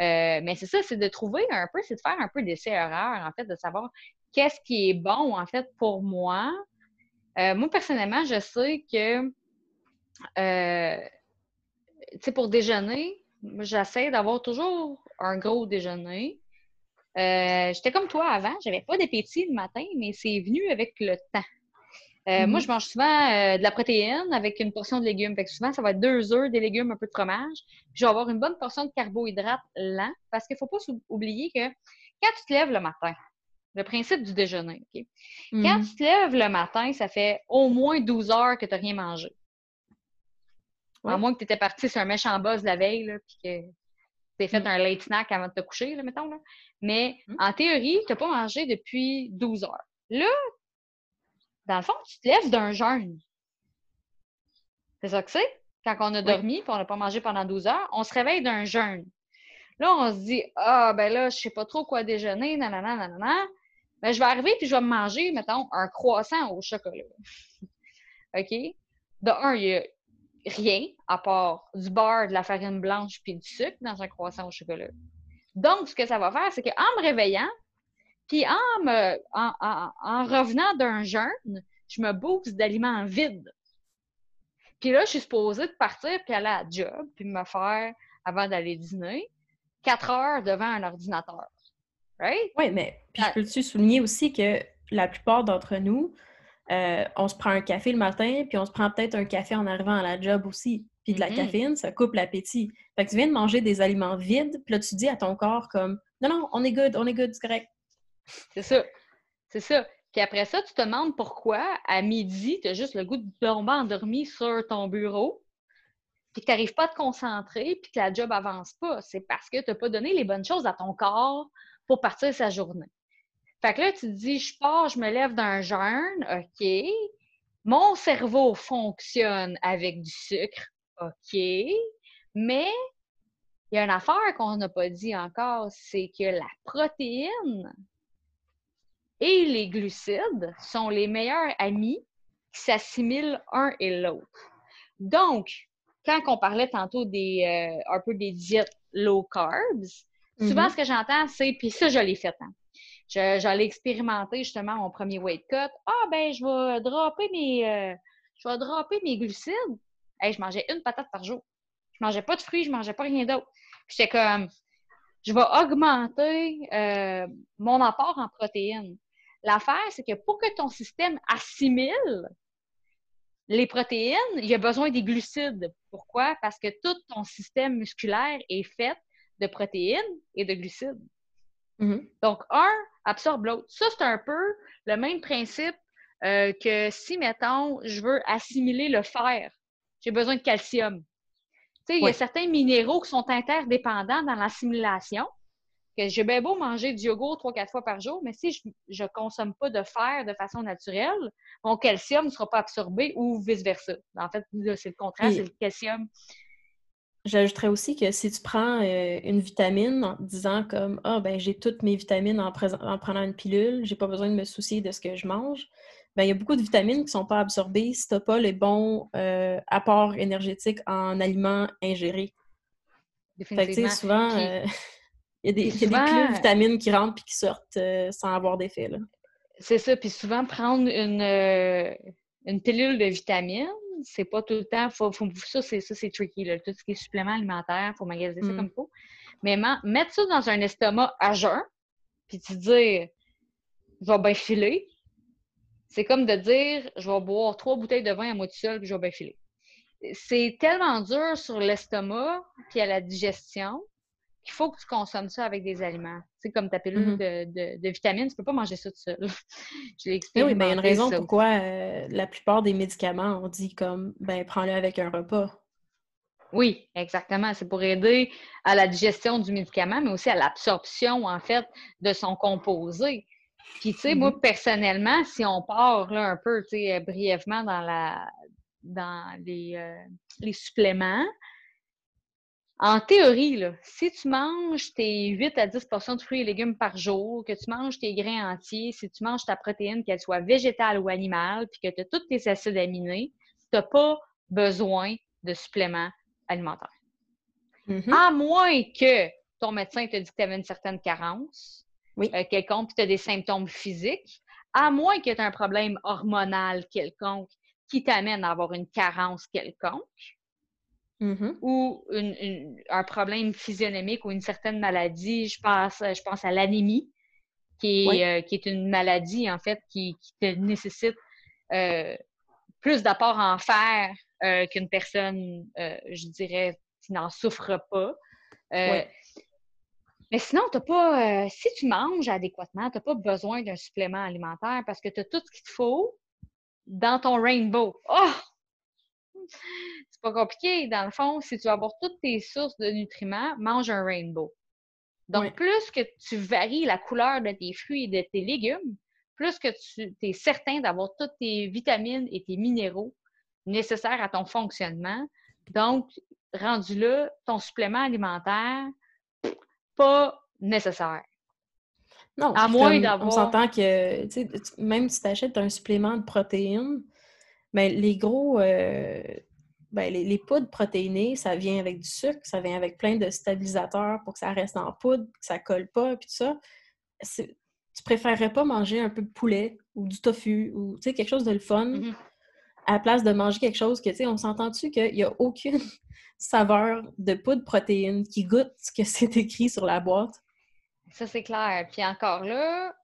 Euh, mais c'est ça, c'est de trouver un peu, c'est de faire un peu d'essai-erreur, en fait, de savoir qu'est-ce qui est bon, en fait, pour moi. moi, personnellement, je sais que, tu sais, pour déjeuner, j'essaie d'avoir toujours un gros déjeuner. Euh, j'étais comme toi avant, j'avais pas d'appétit le matin, mais c'est venu avec le temps. Euh, moi, mm-hmm. je mange souvent euh, de la protéine avec une portion de légumes. Fait que souvent, ça va être deux œufs, des légumes, un peu de fromage. Puis je vais avoir une bonne portion de carbohydrates lents parce qu'il ne faut pas oublier que quand tu te lèves le matin, le principe du déjeuner? Quand mm-hmm. tu te lèves le matin, ça fait au moins 12 heures que tu n'as rien mangé. À moins que tu étais parti sur un méchant buzz la veille, puis que tu aies fait mm. un late snack avant de te coucher, là, mettons. Là. Mais mm. en théorie, tu n'as pas mangé depuis 12 heures. Là, dans le fond, tu te lèves d'un jeûne. C'est ça que c'est? Quand on a dormi et on n'a pas mangé pendant 12 heures, on se réveille d'un jeûne. Là, on se dit Ah, ben là, je ne sais pas trop quoi déjeuner, nanana, nanana. Ben, je vais arriver puis je vais me manger, mettons, un croissant au chocolat. OK? De un, il y a rien à part du beurre, de la farine blanche puis du sucre dans un croissant au chocolat. Donc, ce que ça va faire, c'est qu'en me réveillant, puis en, me, en, revenant d'un jeûne, je me booste d'aliments vides. Puis là, je suis supposée de partir puis aller à la job, puis me faire, avant d'aller dîner, quatre heures devant un ordinateur. Right? Oui, mais puis je peux-tu souligner aussi que la plupart d'entre nous, euh, on se prend un café le matin, puis on se prend peut-être un café en arrivant à la job aussi. Puis de la mm-hmm. caféine, ça coupe l'appétit. Fait que tu viens de manger des aliments vides, puis là, tu dis à ton corps comme « Non, non, on est good, on est good, c'est correct. » C'est ça. C'est ça. Puis après ça, tu te demandes pourquoi, à midi, tu as juste le goût de tomber endormi sur ton bureau, puis que tu n'arrives pas à te concentrer, puis que la job avance pas. C'est parce que tu n'as pas donné les bonnes choses à ton corps pour partir sa journée. Fait que là, tu te dis, je pars, je me lève d'un jeûne, OK. Mon cerveau fonctionne avec du sucre, OK. Mais il y a une affaire qu'on n'a pas dit encore, c'est que la protéine et les glucides sont les meilleurs amis qui s'assimilent un et l'autre. Donc, quand on parlait tantôt des, euh, un peu des diètes low carbs, souvent mm-hmm. ce que j'entends, c'est, puis ça, je l'ai fait. Hein. J'allais expérimenter justement mon premier weight cut. Ah, ben, je vais dropper mes, euh, je vais mes glucides. Hey, je mangeais une patate par jour. Je mangeais pas de fruits, je mangeais pas rien d'autre. J'étais comme, je vais augmenter euh, mon apport en protéines. L'affaire, c'est que pour que ton système assimile les protéines, il y a besoin des glucides. Pourquoi? Parce que tout ton système musculaire est fait de protéines et de glucides. Mm-hmm. Donc, un absorbe l'autre. Ça, c'est un peu le même principe euh, que si, mettons, je veux assimiler le fer, j'ai besoin de calcium. Tu sais, il y a certains minéraux qui sont interdépendants dans l'assimilation que j'ai bien beau manger du yogourt trois, quatre fois par jour, mais si je ne consomme pas de fer de façon naturelle, mon calcium ne sera pas absorbé ou vice-versa. En fait, c'est le contraire, c'est le calcium. J'ajouterais aussi que si tu prends euh, une vitamine en disant comme Ah, ben j'ai toutes mes vitamines en, prenant une pilule, j'ai pas besoin de me soucier de ce que je mange, ben il y a beaucoup de vitamines qui ne sont pas absorbées si tu n'as pas les bons euh, apports énergétiques en aliments ingérés. Définitivement. souvent, euh, il y a des, il vitamines qui rentrent et qui sortent euh, sans avoir d'effet. C'est ça. Puis souvent, prendre une, une pilule de vitamines, c'est pas tout le temps. Faut, ça, c'est tricky. Là. Tout ce qui est supplément alimentaire, il faut magasiner ça mm. comme il faut. Mais mettre ça dans un estomac à jeun, puis te dire, je vais bien filer, c'est comme de dire, je vais boire trois bouteilles de vin à moi tout seul, puis je vais bien filer. C'est tellement dur sur l'estomac, puis à la digestion, il faut que tu consommes ça avec des aliments. C'est comme ta pilule mm-hmm. de, vitamines, tu ne peux pas manger ça tout seul. Je l'ai expliqué. Oui, mais il y a une raison pourquoi euh, la plupart des médicaments, on dit comme, ben, prends-le avec un repas. Oui, exactement. C'est pour aider à la digestion du médicament, mais aussi à l'absorption, en fait, de son composé. Puis, tu sais, moi, mm-hmm. personnellement, si on part là, un peu, tu sais, brièvement dans la dans les, euh, les suppléments, en théorie, si tu manges tes 8 à 10% de fruits et légumes par jour, que tu manges tes grains entiers, si tu manges ta protéine, qu'elle soit végétale ou animale, puis que tu as tous tes acides aminés, tu n'as pas besoin de suppléments alimentaires. Mm-hmm. À moins que ton médecin te dit que tu avais une certaine carence, oui. Euh, quelconque, puis tu as des symptômes physiques, à moins que tu aies un problème hormonal quelconque qui t'amène à avoir une carence quelconque. Mm-hmm. ou un problème physionomique ou une certaine maladie. Je pense, je pense à l'anémie, qui, est, euh, qui est une maladie, en fait, qui, te nécessite euh, plus d'apport en fer euh, qu'une personne, je dirais, qui n'en souffre pas. Mais sinon, t'as pas, si tu manges adéquatement, tu n'as pas besoin d'un supplément alimentaire parce que tu as tout ce qu'il te faut dans ton rainbow. Oh! C'est pas compliqué. Dans le fond, si tu veux avoir toutes tes sources de nutriments, mange un rainbow. Donc, plus que tu varies la couleur de tes fruits et de tes légumes, plus que tu es certain d'avoir toutes tes vitamines et tes minéraux nécessaires à ton fonctionnement. Donc, rendu là, ton supplément alimentaire, pas nécessaire. Non, à moins d'avoir. On s'entend que même si tu achètes un supplément de protéines, mais ben, les gros, euh, ben, les, poudres protéinées, ça vient avec du sucre, ça vient avec plein de stabilisateurs pour que ça reste en poudre, que ça colle pas, puis tout ça. tu préférerais pas manger un peu de poulet ou du tofu ou quelque chose de le fun Mhm. à la place de manger quelque chose que, tu sais, on s'entend-tu qu'il n'y a aucune saveur de poudre protéine qui goûte ce que c'est écrit sur la boîte? Ça, c'est clair. Puis encore là,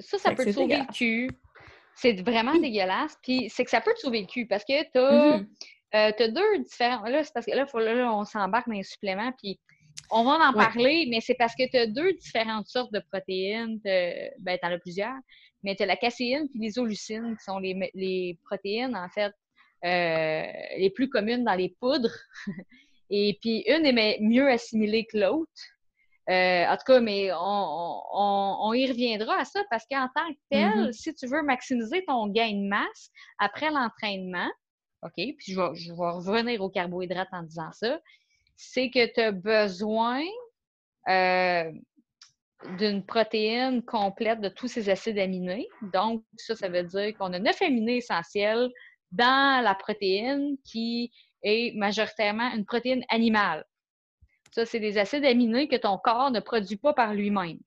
ça, ça Fait peut te c'est sauver le cul. C'est vraiment dégueulasse. Puis c'est que ça peut te sauver le cul parce que tu as, deux différents. Là, c'est parce que là, faut, là, on s'embarque dans les suppléments. Puis on va en Ouais. parler, mais c'est parce que tu as deux différentes sortes de protéines. Ben, tu en as plusieurs. Mais tu as la caséine puis l'isoleucine, qui sont les, les protéines, en fait, euh, les plus communes dans les poudres. Et puis une est mieux assimilée que l'autre. Euh, en tout cas, mais on, on- on y reviendra à ça parce qu'en tant que tel, Mhm. si tu veux maximiser ton gain de masse après l'entraînement, OK, puis je vais, je vais revenir aux carbohydrates en disant ça, c'est que tu as besoin euh, d'une protéine complète de tous ces acides aminés. Donc, ça, ça veut dire qu'on a neuf aminés essentiels dans la protéine qui est majoritairement une protéine animale. Ça, c'est des acides aminés que ton corps ne produit pas par lui-même.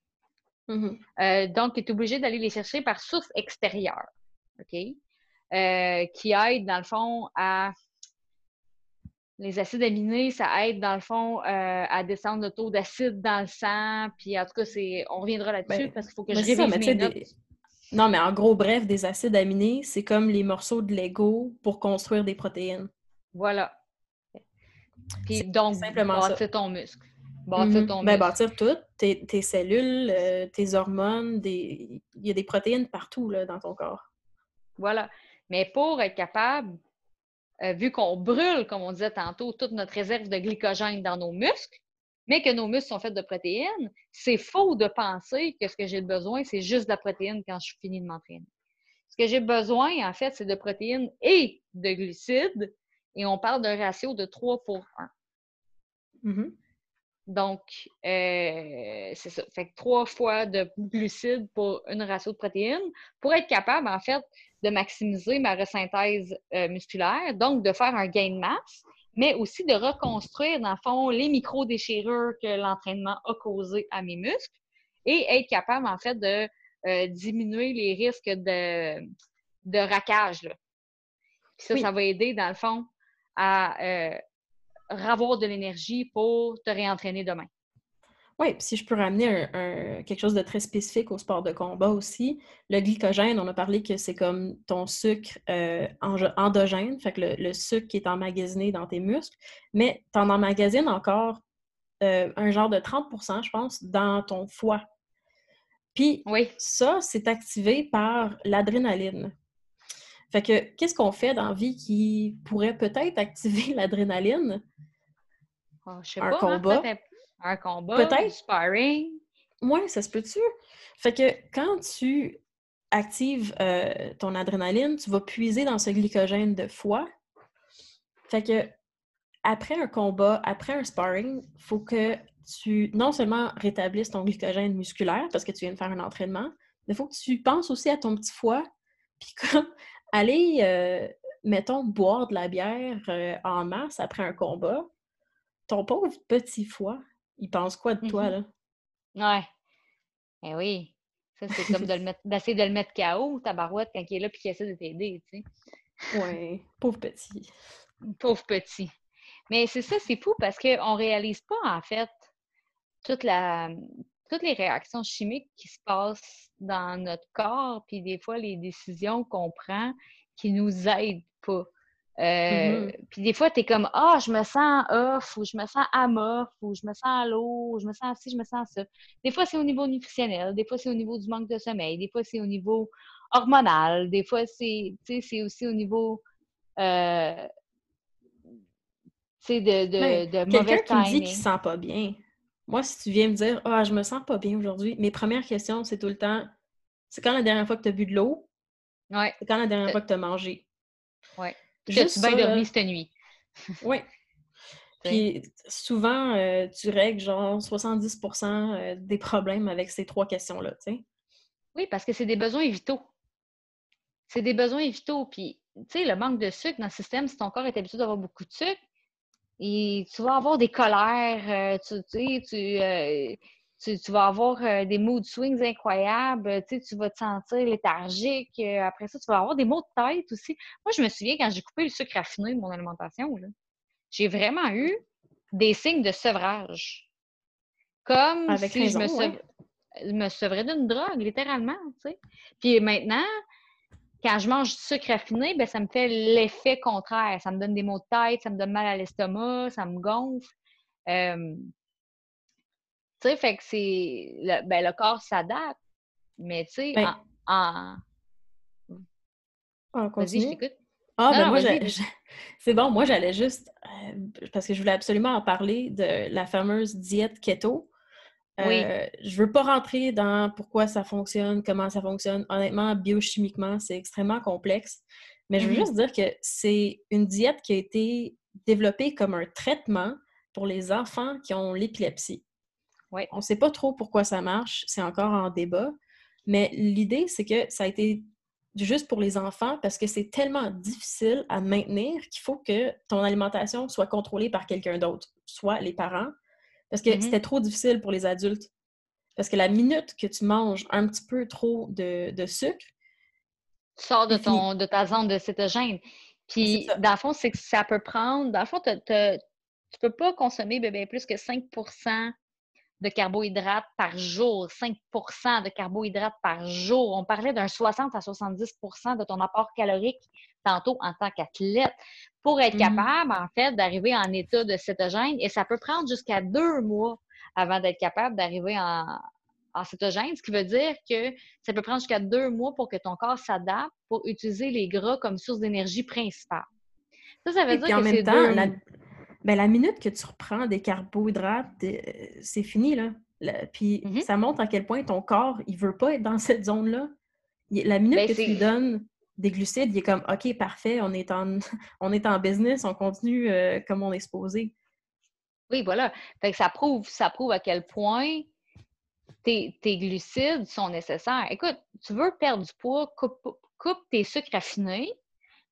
Mhm. Euh, donc, tu es obligé d'aller les chercher par source extérieure. OK? Euh, qui aident, dans le fond, à. Les acides aminés, ça aide, dans le fond, euh, à descendre le taux d'acide dans le sang. Puis, en tout cas, c'est... on reviendra là-dessus Ben, parce qu'il faut que Mais je ça, révise mes notes. des- Non, mais en gros, bref, des acides aminés, c'est comme les morceaux de Lego pour construire des protéines. Voilà. Puis, C'est donc, simplement ça. bâtir ton muscle. Bâtir Mhm. ton Ben, muscle. bâtir tout, tes, tes cellules, euh, tes hormones, des... il y a des protéines partout là, dans ton corps. Voilà. Mais pour être capable, euh, vu qu'on brûle, comme on disait tantôt, toute notre réserve de glycogène dans nos muscles, mais que nos muscles sont faits de protéines, c'est faux de penser que ce que j'ai besoin, c'est juste de la protéine quand je finis de m'entraîner. Ce que j'ai besoin, en fait, c'est de protéines et de glucides, et on parle d'un ratio de 3 pour 1. Mhm. Donc, euh, c'est ça. Fait que trois fois de glucides pour une ratio de protéines pour être capable, en fait, de maximiser ma resynthèse euh, musculaire, donc de faire un gain de masse, mais aussi de reconstruire, dans le fond, les micro-déchirures que l'entraînement a causées à mes muscles et être capable, en fait, de euh, diminuer les risques de, de raquage. Là. Puis ça, Oui. ça va aider, dans le fond, à euh, avoir de l'énergie pour te réentraîner demain. Oui, puis si je peux ramener un, un- quelque chose de très spécifique au sport de combat aussi, le glycogène, on a parlé que c'est comme ton sucre euh, endogène, fait que le, le sucre qui est emmagasiné dans tes muscles, mais tu en emmagasines encore euh, un genre de 30% je pense, dans ton foie. Puis Oui. ça, c'est activé par l'adrénaline. Fait que qu'est-ce qu'on fait dans la vie qui pourrait peut-être activer l'adrénaline? Je sais Un pas, hein, combat? Un combat, Peut-être. sparring. Oui, ça se peut-tu? Fait que quand tu actives euh, ton adrénaline, tu vas puiser dans ce glycogène de foie. Fait que après un combat, après un sparring, il faut que tu non seulement rétablisses ton glycogène musculaire parce que tu viens de faire un entraînement, mais il faut que tu penses aussi à ton petit foie. Puis comme aller, euh, mettons, boire de la bière euh, en masse après un combat, ton pauvre petit foie, il pense quoi de toi, Mhm. là? Ouais. Eh oui. Ça, c'est comme de le mettre- d'essayer de le mettre KO, ta barouette, quand il est là puis qu'il essaie de t'aider, tu sais. Ouais, pauvre petit. Pauvre petit. Mais c'est ça, c'est fou parce qu'on ne réalise pas, en fait, toute la, toutes les réactions chimiques qui se passent dans notre corps, puis des fois, les décisions qu'on prend qui nous aident pas. Euh, Mhm. Puis des fois, tu es comme Ah, je me sens off, ou je me sens amof, ou je me sens à l'eau, ou je me sens ci, je me sens ça. Des fois, c'est au niveau nutritionnel, des fois, c'est au niveau du manque de sommeil, des fois, c'est au niveau hormonal, des fois, c'est aussi au niveau euh, de, de, de Quelqu'un qui me dit qu'il se sent pas bien. Moi, si tu viens me dire Ah, je me sens pas bien aujourd'hui, mes premières questions, c'est tout le temps c'est quand la dernière fois que tu as bu de l'eau? Ouais, C'est quand la dernière Euh, fois que tu as mangé? ouais. Juste T'as-tu bien dormi cette nuit? Oui. Tu. Puis souvent, euh, tu règles genre 70% euh, des problèmes avec ces trois questions-là, tu sais. Oui, parce que c'est des besoins vitaux. C'est des besoins vitaux. Puis, tu sais, le manque de sucre dans le système, si ton corps est habitué d'avoir beaucoup de sucre, et tu vas avoir des colères, euh, tu tu sais, tu, euh, tu, vas avoir euh, des mood swings incroyables, tu, tu vas te sentir léthargique. Euh, après ça, tu vas avoir des maux de tête aussi. Moi, je me souviens quand j'ai coupé le sucre raffiné de mon alimentation, j'ai vraiment eu des signes de sevrage. Comme si je me, me sevrais d'une drogue, littéralement. Tu sais. Puis maintenant, quand je mange du sucre raffiné, ben, ça me fait l'effet contraire. Ça me donne des maux de tête, ça me donne mal à l'estomac, ça me gonfle. Euh, tu sais, fait que c'est. Le, ben, le corps s'adapte. Mais tu sais, ben en. en... Vas-y, je t'écoute. Ah, ben moi, c'est bon. Moi, j'allais juste. Euh, parce que je voulais absolument en parler de la fameuse diète keto. Oui. Euh, je veux pas rentrer dans pourquoi ça fonctionne, comment ça fonctionne. Honnêtement, biochimiquement, c'est extrêmement complexe. Mais je veux mm-hmm. juste dire que c'est une diète qui a été développée comme un traitement pour les enfants qui ont l'épilepsie. Oui. On ne sait pas trop pourquoi ça marche, c'est encore en débat. Mais l'idée, c'est que ça a été juste pour les enfants parce que c'est tellement difficile à maintenir qu'il faut que ton alimentation soit contrôlée par quelqu'un d'autre, soit les parents, parce que mm-hmm. c'était trop difficile pour les adultes. Parce que la minute que tu manges un petit peu trop de, sucre, tu sors de, ton, de ta zone de cétogène. Puis, dans le fond, c'est que ça peut prendre. Dans le fond, tu ne peux pas consommer bébé, plus que 5 de carbohydrates par jour, 5% de carbohydrates par jour. On parlait d'un 60 à 70% de ton apport calorique tantôt en tant qu'athlète pour être mm-hmm. capable, en fait, d'arriver en état de cétogène. Et ça peut prendre jusqu'à deux mois avant d'être capable d'arriver en, cétogène, ce qui veut dire que ça peut prendre jusqu'à deux mois pour que ton corps s'adapte pour utiliser les gras comme source d'énergie principale. Ça, ça veut dire que c'est deux... la... Ben, la minute que tu reprends des carbohydrates, euh, c'est fini, là. puis mm-hmm. ça montre à quel point ton corps, il veut pas être dans cette zone-là. La minute ben, que tu lui donnes des glucides, il est comme OK, parfait, on est en, on est en business, on continue euh, comme on est supposé. Oui, voilà. Fait que ça prouve, ça prouve à quel point tes, glucides sont nécessaires. Écoute, tu veux perdre du poids, coupe, tes sucres raffinés,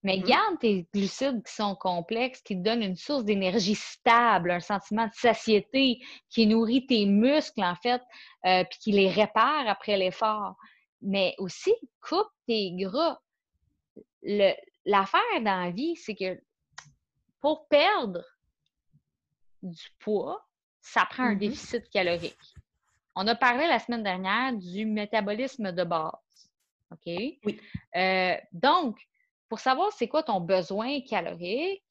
mais mm-hmm. garde tes glucides qui sont complexes, qui te donnent une source d'énergie stable, un sentiment de satiété, qui nourrit tes muscles, en fait, euh, puis qui les répare après l'effort. Mais aussi, coupe tes gras l'affaire dans la vie, c'est que pour perdre du poids, ça prend un mm-hmm. déficit calorique. On a parlé la semaine dernière du métabolisme de base. OK? Oui. Euh, donc, pour savoir c'est quoi ton besoin calorique,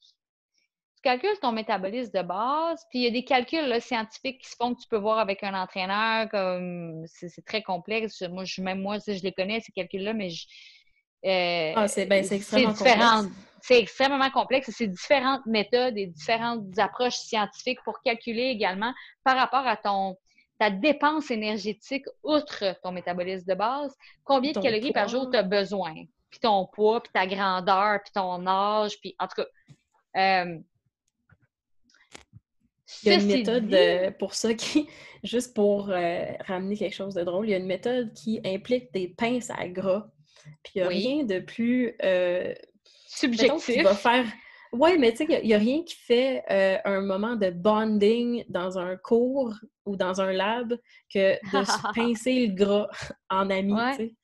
tu calcules ton métabolisme de base, puis il y a des calculs scientifiques qui se font que tu peux voir avec un entraîneur, comme c'est très complexe. Moi, je, même moi, je les connais, ces calculs-là, mais je, euh, ah, c'est ben, extrêmement complexe. C'est extrêmement complexe. C'est différentes méthodes et différentes approches scientifiques pour calculer également par rapport à ton ta dépense énergétique outre ton métabolisme de base, combien de calories par jour tu as besoin, puis ton poids, puis ta grandeur, puis ton âge, puis en tout cas. Euh, il y a une méthode pour ça qui, juste pour euh, ramener quelque chose de drôle, il y a une méthode qui implique des pinces à gras puis il n'y a rien de plus euh, subjectif. va faire. Oui, mais tu sais, il n'y a, rien qui fait euh, un moment de bonding dans un cours ou dans un lab que de se pincer le gras en ami.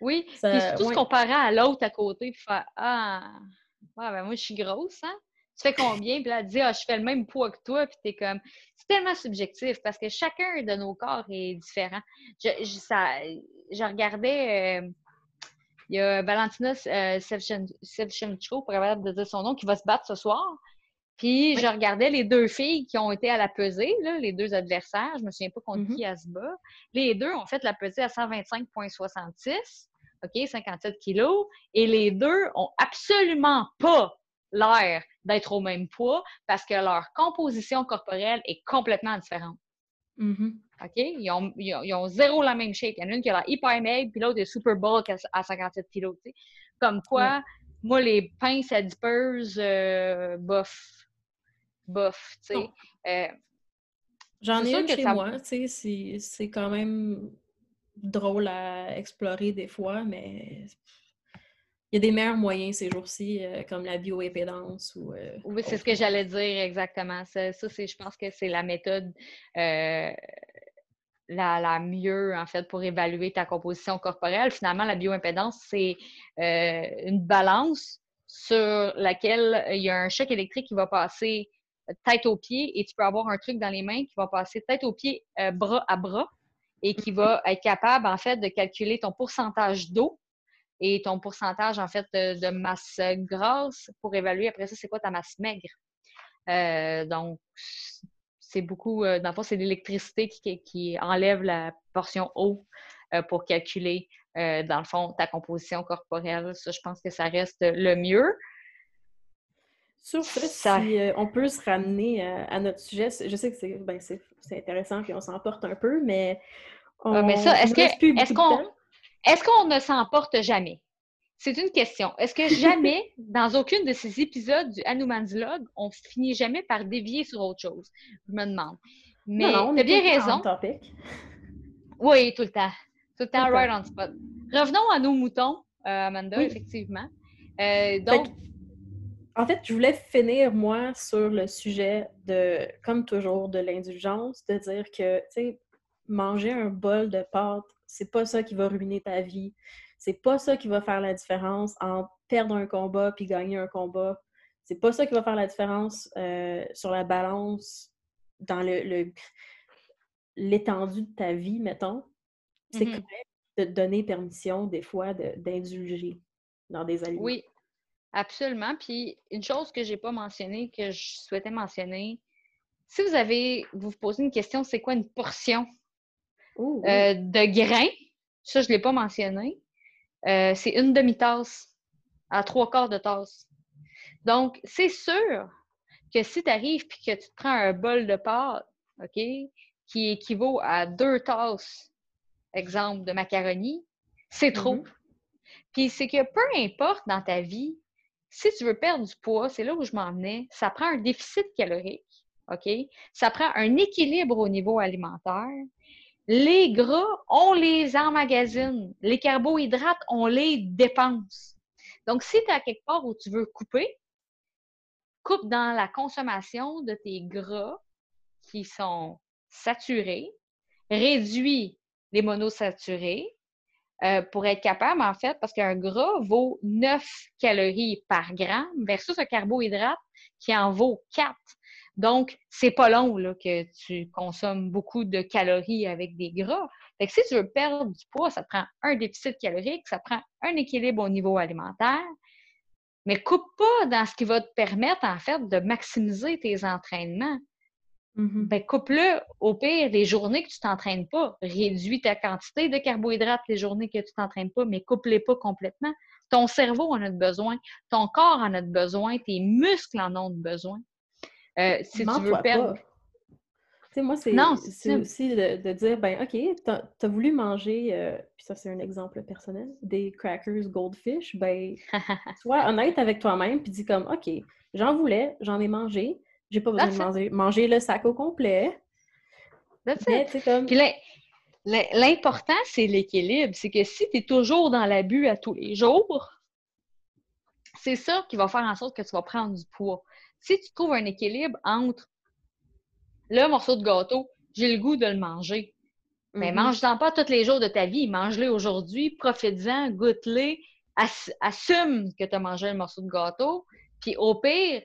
Oui, puis surtout se comparer à l'autre à côté, puis faire Ah, ouais, ben moi je suis grosse, hein? Tu fais combien? Puis là, elle dit Ah, je fais le même poids que toi, puis t'es comme. C'est tellement subjectif parce que chacun de nos corps est différent. Je, ça, je regardais. Euh, il y a Valentina euh, Sevchenko, pour avoir de dire son nom, qui va se battre ce soir. Puis je regardais les deux filles qui ont été à la pesée, les deux adversaires. Je me souviens pas contre mm-hmm. qui elles se bat. Les deux ont fait la pesée à 125,66, OK, 57 kilos. Et les deux ont absolument pas l'air d'être au même poids parce que leur composition corporelle est complètement différente. Mm-hmm. OK? Ils ont, ils, ont, zéro la même shape. Il y en a une qui a l'air hyper maigre, puis l'autre est super bulk à, 57 kilos. Comme quoi, moi, les pinces adipeuses, euh, bof. Bof, tu sais. Euh, J'en ai une chez moi, tu sais, c'est quand même drôle à explorer des fois, mais il y a des meilleurs moyens ces jours-ci, euh, comme la bioépédance ou. oui, c'est ce que j'allais dire exactement. Ça, ça je pense que c'est la méthode la, mieux, en fait, pour évaluer ta composition corporelle. Finalement, la bioimpédance, c'est euh, une balance sur laquelle il y a un choc électrique qui va passer tête aux pieds et tu peux avoir un truc dans les mains qui va passer tête aux pieds, euh, bras à bras et qui va être capable, en fait, de calculer ton pourcentage d'eau et ton pourcentage, en fait, de, masse grasse pour évaluer après ça, c'est quoi ta masse maigre. Euh, donc, c'est beaucoup, euh, dans le fond, c'est l'électricité qui, enlève la portion eau euh, pour calculer, euh, dans le fond, ta composition corporelle. Ça, je pense que ça reste le mieux. Sur ça, si on peut se ramener à, notre sujet, je sais que c'est ben, intéressant et on s'emporte un peu, mais ah, mais ça, est-ce qu'on est qu'on ne s'emporte jamais? C'est une question. Est-ce que jamais, dans aucune de ces épisodes du Hanuman's Log, on finit jamais par dévier sur autre chose? Je me demande. Mais tu as bien raison. Oui, tout le temps. Tout le temps, right on spot. Revenons à nos moutons, euh, Amanda, effectivement. Euh, donc. En fait, je voulais finir, moi, sur le sujet de, comme toujours, de l'indulgence, de dire que, tu sais, manger un bol de pâtes, c'est pas ça qui va ruiner ta vie. C'est pas ça qui va faire la différence entre perdre un combat puis gagner un combat. C'est pas ça qui va faire la différence euh, sur la balance dans le, l'étendue de ta vie, mettons. C'est mm-hmm. de te donner permission, des fois, d'indulger dans des aliments. Oui, absolument. Puis une chose que j'ai pas mentionnée, que je souhaitais mentionner, si vous avez, vous vous posez une question, c'est quoi une portion euh, de grains? Ça, je ne l'ai pas mentionné. Euh, c'est une demi-tasse à trois quarts de tasse. Donc, c'est sûr que si tu arrives et que tu te prends un bol de pâte, OK, qui équivaut à deux tasses, exemple, de macaroni, c'est trop. Mm-hmm. Puis c'est que peu importe dans ta vie, si tu veux perdre du poids, c'est là où je m'en venais, ça prend un déficit calorique, OK? Ça prend un équilibre au niveau alimentaire, les gras, on les emmagasine. Les carbohydrates, on les dépense. Donc, si tu es à quelque part où tu veux couper, coupe dans la consommation de tes gras qui sont saturés, réduis les monosaturés euh, pour être capable, en fait, parce qu'un gras vaut 9 calories par gramme versus un carbohydrate qui en vaut 4. Donc, c'est pas long là, que tu consommes beaucoup de calories avec des gras. Fait que si tu veux perdre du poids, ça prend un déficit calorique, ça prend un équilibre au niveau alimentaire, mais coupe pas dans ce qui va te permettre, en fait, de maximiser tes entraînements. Mm-hmm. Ben, coupe-le au pire les journées que tu t'entraînes pas. Réduis ta quantité de carbohydrates les journées que tu t'entraînes pas, mais coupe-les pas complètement. Ton cerveau en a besoin, ton corps en a besoin, tes muscles en ont besoin. Euh, si tu veux perdre. moi, c'est aussi de, dire, ben OK, tu as, voulu manger, euh, puis ça c'est un exemple personnel, des crackers goldfish, ben sois honnête avec toi-même, puis dis comme, OK, j'en voulais, j'en ai mangé, j'ai pas besoin de manger, manger, le sac au complet. l'important, c'est l'équilibre. C'est que si tu es toujours dans l'abus à tous les jours, c'est ça qui va faire en sorte que tu vas prendre du poids si tu trouves un équilibre entre le morceau de gâteau, j'ai le goût de le manger, mais mm-hmm. mange-en pas tous les jours de ta vie. Mange-le aujourd'hui, profite-en, goûte-le, assume que tu as mangé un morceau de gâteau, puis au pire,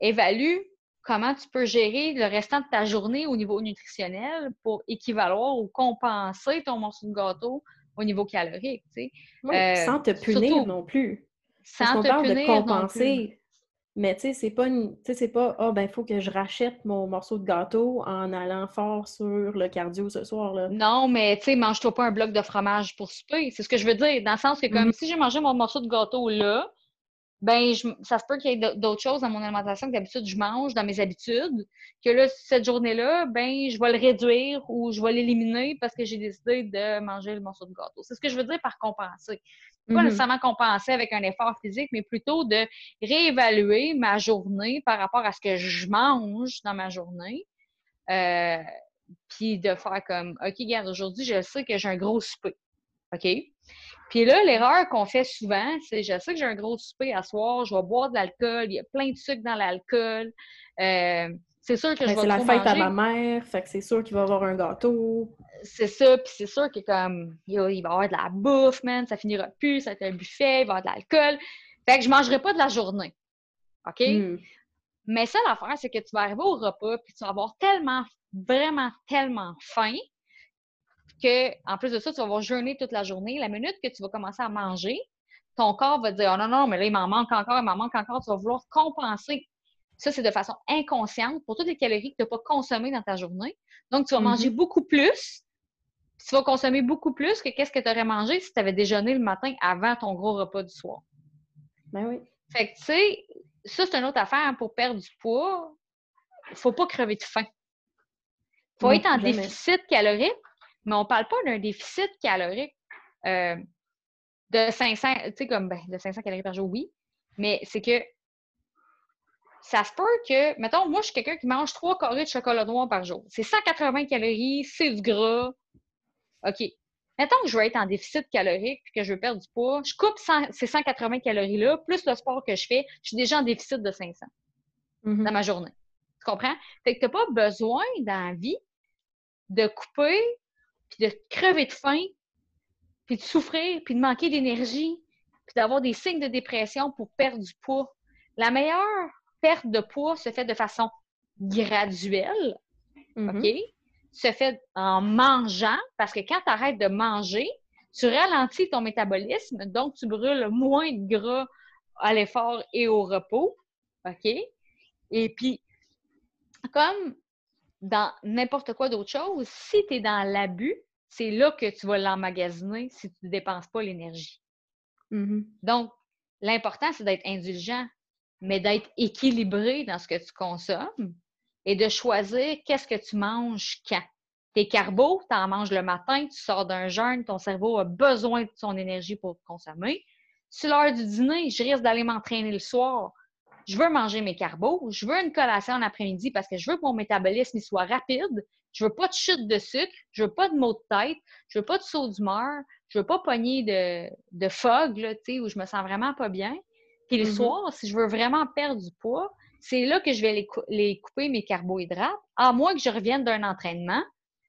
évalue comment tu peux gérer le restant de ta journée au niveau nutritionnel pour équivaloir ou compenser ton morceau de gâteau au niveau calorique. Euh, sans te punir non plus. Sans te punir de compenser. Mais tu sais, c'est pas c'est pas Ah ben il faut que je rachète mon morceau de gâteau en allant fort sur le cardio ce soir. là. Non, mais tu sais, mange-toi pas un bloc de fromage pour souper. C'est ce que je veux dire. Dans le sens que comme mm-hmm. si j'ai mangé mon morceau de gâteau là, ben ça se peut qu'il y ait d'autres choses dans mon alimentation que d'habitude je mange dans mes habitudes, que là, cette journée-là, ben je vais le réduire ou je vais l'éliminer parce que j'ai décidé de manger le morceau de gâteau. C'est ce que je veux dire par compenser. Pas mm-hmm. nécessairement compenser avec un effort physique, mais plutôt de réévaluer ma journée par rapport à ce que je mange dans ma journée. Euh, puis de faire comme, OK, regarde, aujourd'hui, je sais que j'ai un gros souper. OK? Puis là, l'erreur qu'on fait souvent, c'est je sais que j'ai un gros souper à soir, je vais boire de l'alcool, il y a plein de sucre dans l'alcool. Euh, c'est sûr que je Ben, vais c'est la fête à ma mère, fait que c'est sûr qu'il va y avoir un gâteau. C'est ça, puis c'est sûr que comme il va il va y avoir de la bouffe, man, ça finira plus, ça va être un buffet, il va y avoir de l'alcool. Fait que je mangerai pas de la journée. OK? Hmm. Mais ça, l'affaire, c'est que tu vas arriver au repas, puis tu vas avoir tellement, vraiment tellement faim que, en plus de ça, tu vas avoir jeûné toute la journée. La minute que tu vas commencer à manger, ton corps va dire, oh non, non, mais là, il m'en manque encore, il m'en manque encore. Tu vas vouloir compenser. Ça, c'est de façon inconsciente pour toutes les calories que tu n'as pas consommées dans ta journée. Donc, tu vas manger Mhm. beaucoup plus. Tu vas consommer beaucoup plus que qu'est-ce que tu aurais mangé si tu avais déjeuné le matin avant ton gros repas du soir. Ben oui. Fait que, tu sais, ça, c'est une autre affaire pour perdre du poids. Faut pas crever de faim. Faut Non, être en jamais. déficit calorique, mais on parle pas d'un déficit calorique euh, de 500, tu sais, comme, ben, de 500 calories par jour, oui, mais c'est que ça se peut que, mettons, moi, je suis quelqu'un qui mange trois carrés de chocolat noir par jour. C'est 180 calories, c'est du gras. OK. Mettons que je veux être en déficit calorique puis que je veux perdre du poids, je coupe 100 ces 180 calories-là, plus le sport que je fais, je suis déjà en déficit de 500 Mhm. dans ma journée. Tu comprends? Fait que tu n'as pas besoin dans la vie de couper, puis de crever de faim, puis de souffrir, puis de manquer d'énergie, puis d'avoir des signes de dépression pour perdre du poids. La meilleure perte de poids se fait de façon graduelle, Mhm. OK? Se fait en mangeant, parce que quand tu arrêtes de manger, tu ralentis ton métabolisme, donc tu brûles moins de gras à l'effort et au repos, OK? Et puis, comme dans n'importe quoi d'autre chose, si tu es dans l'abus, c'est là que tu vas l'emmagasiner si tu ne dépenses pas l'énergie. Mhm. Donc, l'important, c'est d'être indulgent, mais d'être équilibré dans ce que tu consommes et de choisir qu'est-ce que tu manges quand. Tes carbos, tu en manges le matin, tu sors d'un jeûne, ton cerveau a besoin de son énergie pour consommer. Sur l'heure du dîner, je risque d'aller m'entraîner le soir. Je veux manger mes carbos, je veux une collation en après-midi parce que je veux que mon métabolisme il soit rapide. Je veux pas de chute de sucre, je veux pas de maux de tête, je veux pas de saut d'humeur, je veux pas pogner de, de fog, là, tu sais, où je me sens vraiment pas bien. Puis le Mhm. soir, si je veux vraiment perdre du poids, c'est là que je vais les, cou- les couper mes carbohydrates, à moins que je revienne d'un entraînement,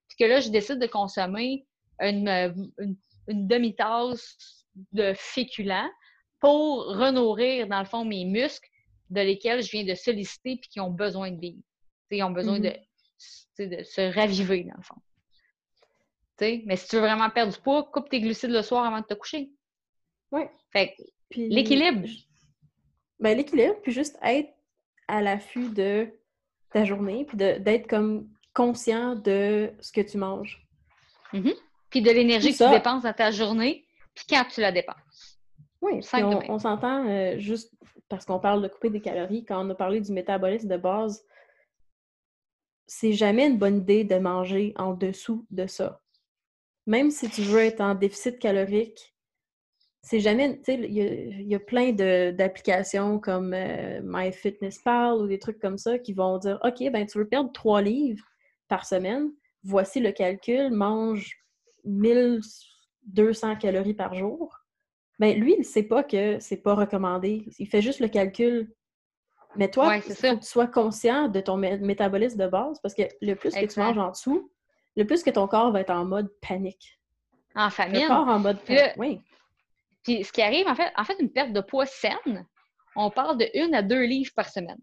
puis que là, je décide de consommer une, euh, une, une demi-tasse de féculents pour renourrir, dans le fond, mes muscles de lesquels je viens de solliciter puis qui ont besoin de vivre. Ils ont besoin Mhm. sais, de se raviver, dans le fond. Mais si tu veux vraiment perdre du poids, coupe tes glucides le soir avant de te coucher. Ouais. Fait Puis- l'équilibre. Ben, l'équilibre, puis juste être à l'affût de ta journée, puis d'être comme conscient de ce que tu manges. Puis de l'énergie que tu dépenses dans ta journée, puis quand tu la dépenses. Oui, on, on s'entend euh, juste parce qu'on parle de couper des calories, quand on a parlé du métabolisme de base, c'est jamais une bonne idée de manger en dessous de ça. Même si tu veux être en déficit calorique, c'est jamais, tu sais, il y, a- plein d'applications comme euh, MyFitnessPal ou des trucs comme ça qui vont dire, OK, ben tu veux perdre 3 livres par semaine, voici le calcul, mange 1200 calories par jour. Ben lui, il ne sait pas que c'est pas recommandé. Il fait juste le calcul. Mais toi, Ouais, il c'est faut que tu sois conscient de ton mé- métabolisme de base parce que le plus que tu manges en dessous, le plus que ton corps va être en mode panique. En Le famine. corps en mode panique. Oui. Puis ce qui arrive, en fait, en fait, une perte de poids saine, on parle de 1 à 2 livres par semaine.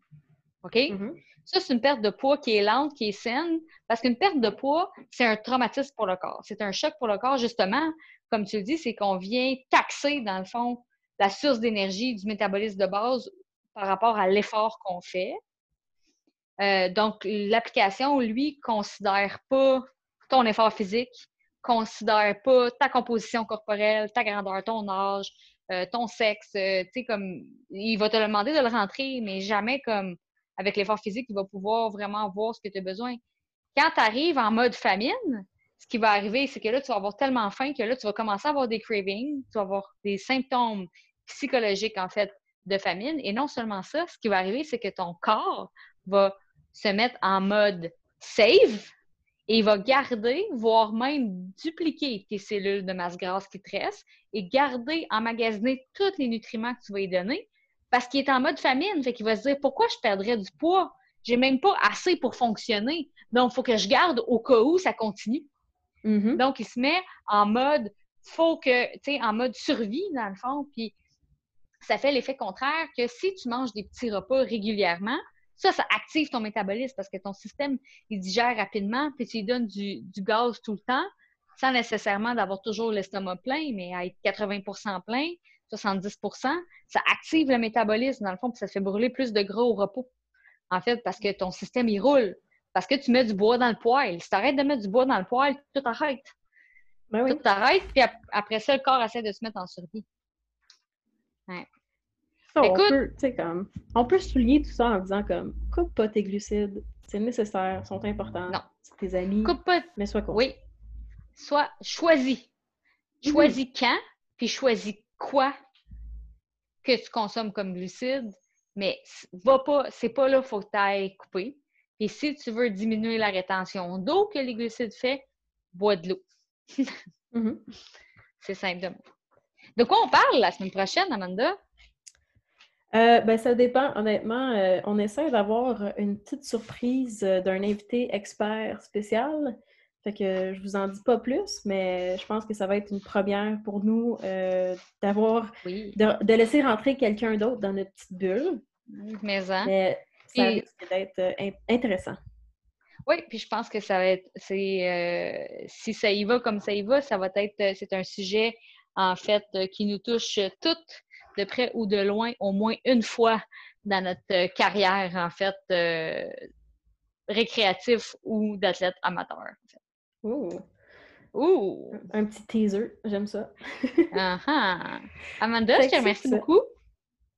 OK? Mhm. Ça, c'est une perte de poids qui est lente, qui est saine, parce qu'une perte de poids, c'est un traumatisme pour le corps. C'est un choc pour le corps, justement. Comme tu le dis, c'est qu'on vient taxer, dans le fond, la source d'énergie du métabolisme de base par rapport à l'effort qu'on fait. Euh, donc, l'application, lui, considère pas ton effort physique, considère pas ta composition corporelle, ta grandeur, ton âge, euh, ton sexe. euh, tu sais, comme, il va te demander de le rentrer, mais jamais comme avec l'effort physique, il va pouvoir vraiment voir ce que tu as besoin. Quand tu arrives en mode famine, ce qui va arriver, c'est que là, tu vas avoir tellement faim que là, tu vas commencer à avoir des cravings, tu vas avoir des symptômes psychologiques, en fait, de famine. Et non seulement ça, ce qui va arriver, c'est que ton corps va se mettre en mode save et il va garder, voire même dupliquer tes cellules de masse grasse qui te restent et garder, emmagasiner tous les nutriments que tu vas lui donner parce qu'il est en mode famine. Fait qu'il va se dire pourquoi je perdrais du poids? J'ai même pas assez pour fonctionner. Donc, il faut que je garde au cas où ça continue. Mhm. Donc, il se met en mode, faut que, tu sais, en mode survie, dans le fond. Puis, ça fait l'effet contraire que si tu manges des petits repas régulièrement, ça, ça active ton métabolisme parce que ton système, il digère rapidement, puis tu lui donnes du, du gaz tout le temps, sans nécessairement d'avoir toujours l'estomac plein, mais à être 80% plein, 70% ça active le métabolisme, dans le fond, puis ça te fait brûler plus de gras au repos. En fait, parce que ton système, il roule. Parce que tu mets du bois dans le poêle. Si tu arrêtes de mettre du bois dans le poêle, tout arrête. Ben oui. Tout arrête, puis ap- après ça, le corps essaie de se mettre en survie. Ça, on, peut, tu sais, comme, on peut souligner tout ça en disant comme coupe pas tes glucides, c'est nécessaire, sont importants. Non. C'est tes amis, Coupe pas. mais sois conscient. Oui. Soit choisis. Mhm. Choisis quand, puis choisis quoi que tu consommes comme glucides. Mais va pas, c'est pas là, faut que tu ailles couper. Et si tu veux diminuer la rétention d'eau que les glucides fait, bois de l'eau. Mhm. C'est simple de même. De quoi on parle la semaine prochaine, Amanda? Euh, ben, ça dépend, honnêtement. euh, on essaie d'avoir une petite surprise euh, d'un invité expert spécial. Fait que je vous en dis pas plus, mais je pense que ça va être une première pour nous euh, d'avoir, Oui. de, de laisser rentrer quelqu'un d'autre dans notre petite bulle. Mais hein? Mais ça Et- risque d'être euh, in- intéressant. Oui, puis je pense que ça va être, c'est, euh, si ça y va comme ça y va, ça va être, euh, c'est un sujet, en fait, qui nous touche toutes, de près ou de loin, au moins une fois dans notre carrière, en fait, récréatif ou d'athlète amateur. en fait. Ouh, Ouh! un petit teaser, j'aime ça. Ah ah. Amanda, je te remercie beaucoup.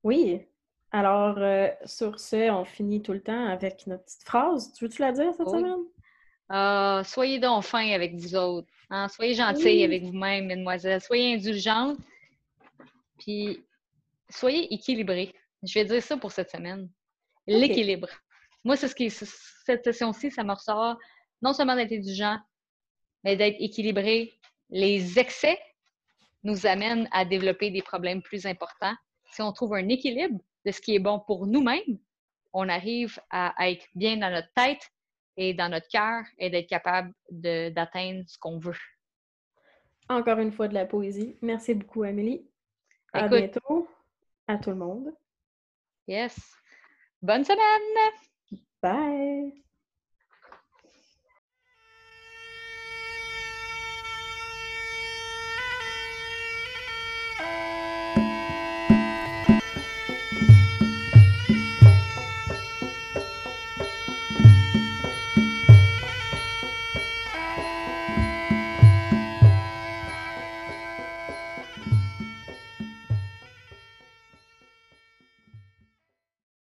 Oui. Alors, euh, sur ce, on finit tout le temps avec notre petite phrase. Tu veux-tu la dire cette Oui. semaine? Ah, soyez donc fins avec vous autres. hein. Soyez gentils Oui. avec vous-même, mesdemoiselles. Soyez indulgentes. Puis, soyez équilibrés. Je vais dire ça pour cette semaine. L'équilibre. Moi, c'est ce qui cette session-ci, ça me ressort non seulement d'être indulgent, mais d'être équilibré. Les excès nous amènent à développer des problèmes plus importants. Si on trouve un équilibre de ce qui est bon pour nous-mêmes, on arrive à être bien dans notre tête et dans notre cœur et d'être capable d'atteindre ce qu'on veut. Encore une fois de la poésie. Merci beaucoup, Amélie. À Écoute. bientôt. À tout le monde. Yes. Bonne semaine! Bye!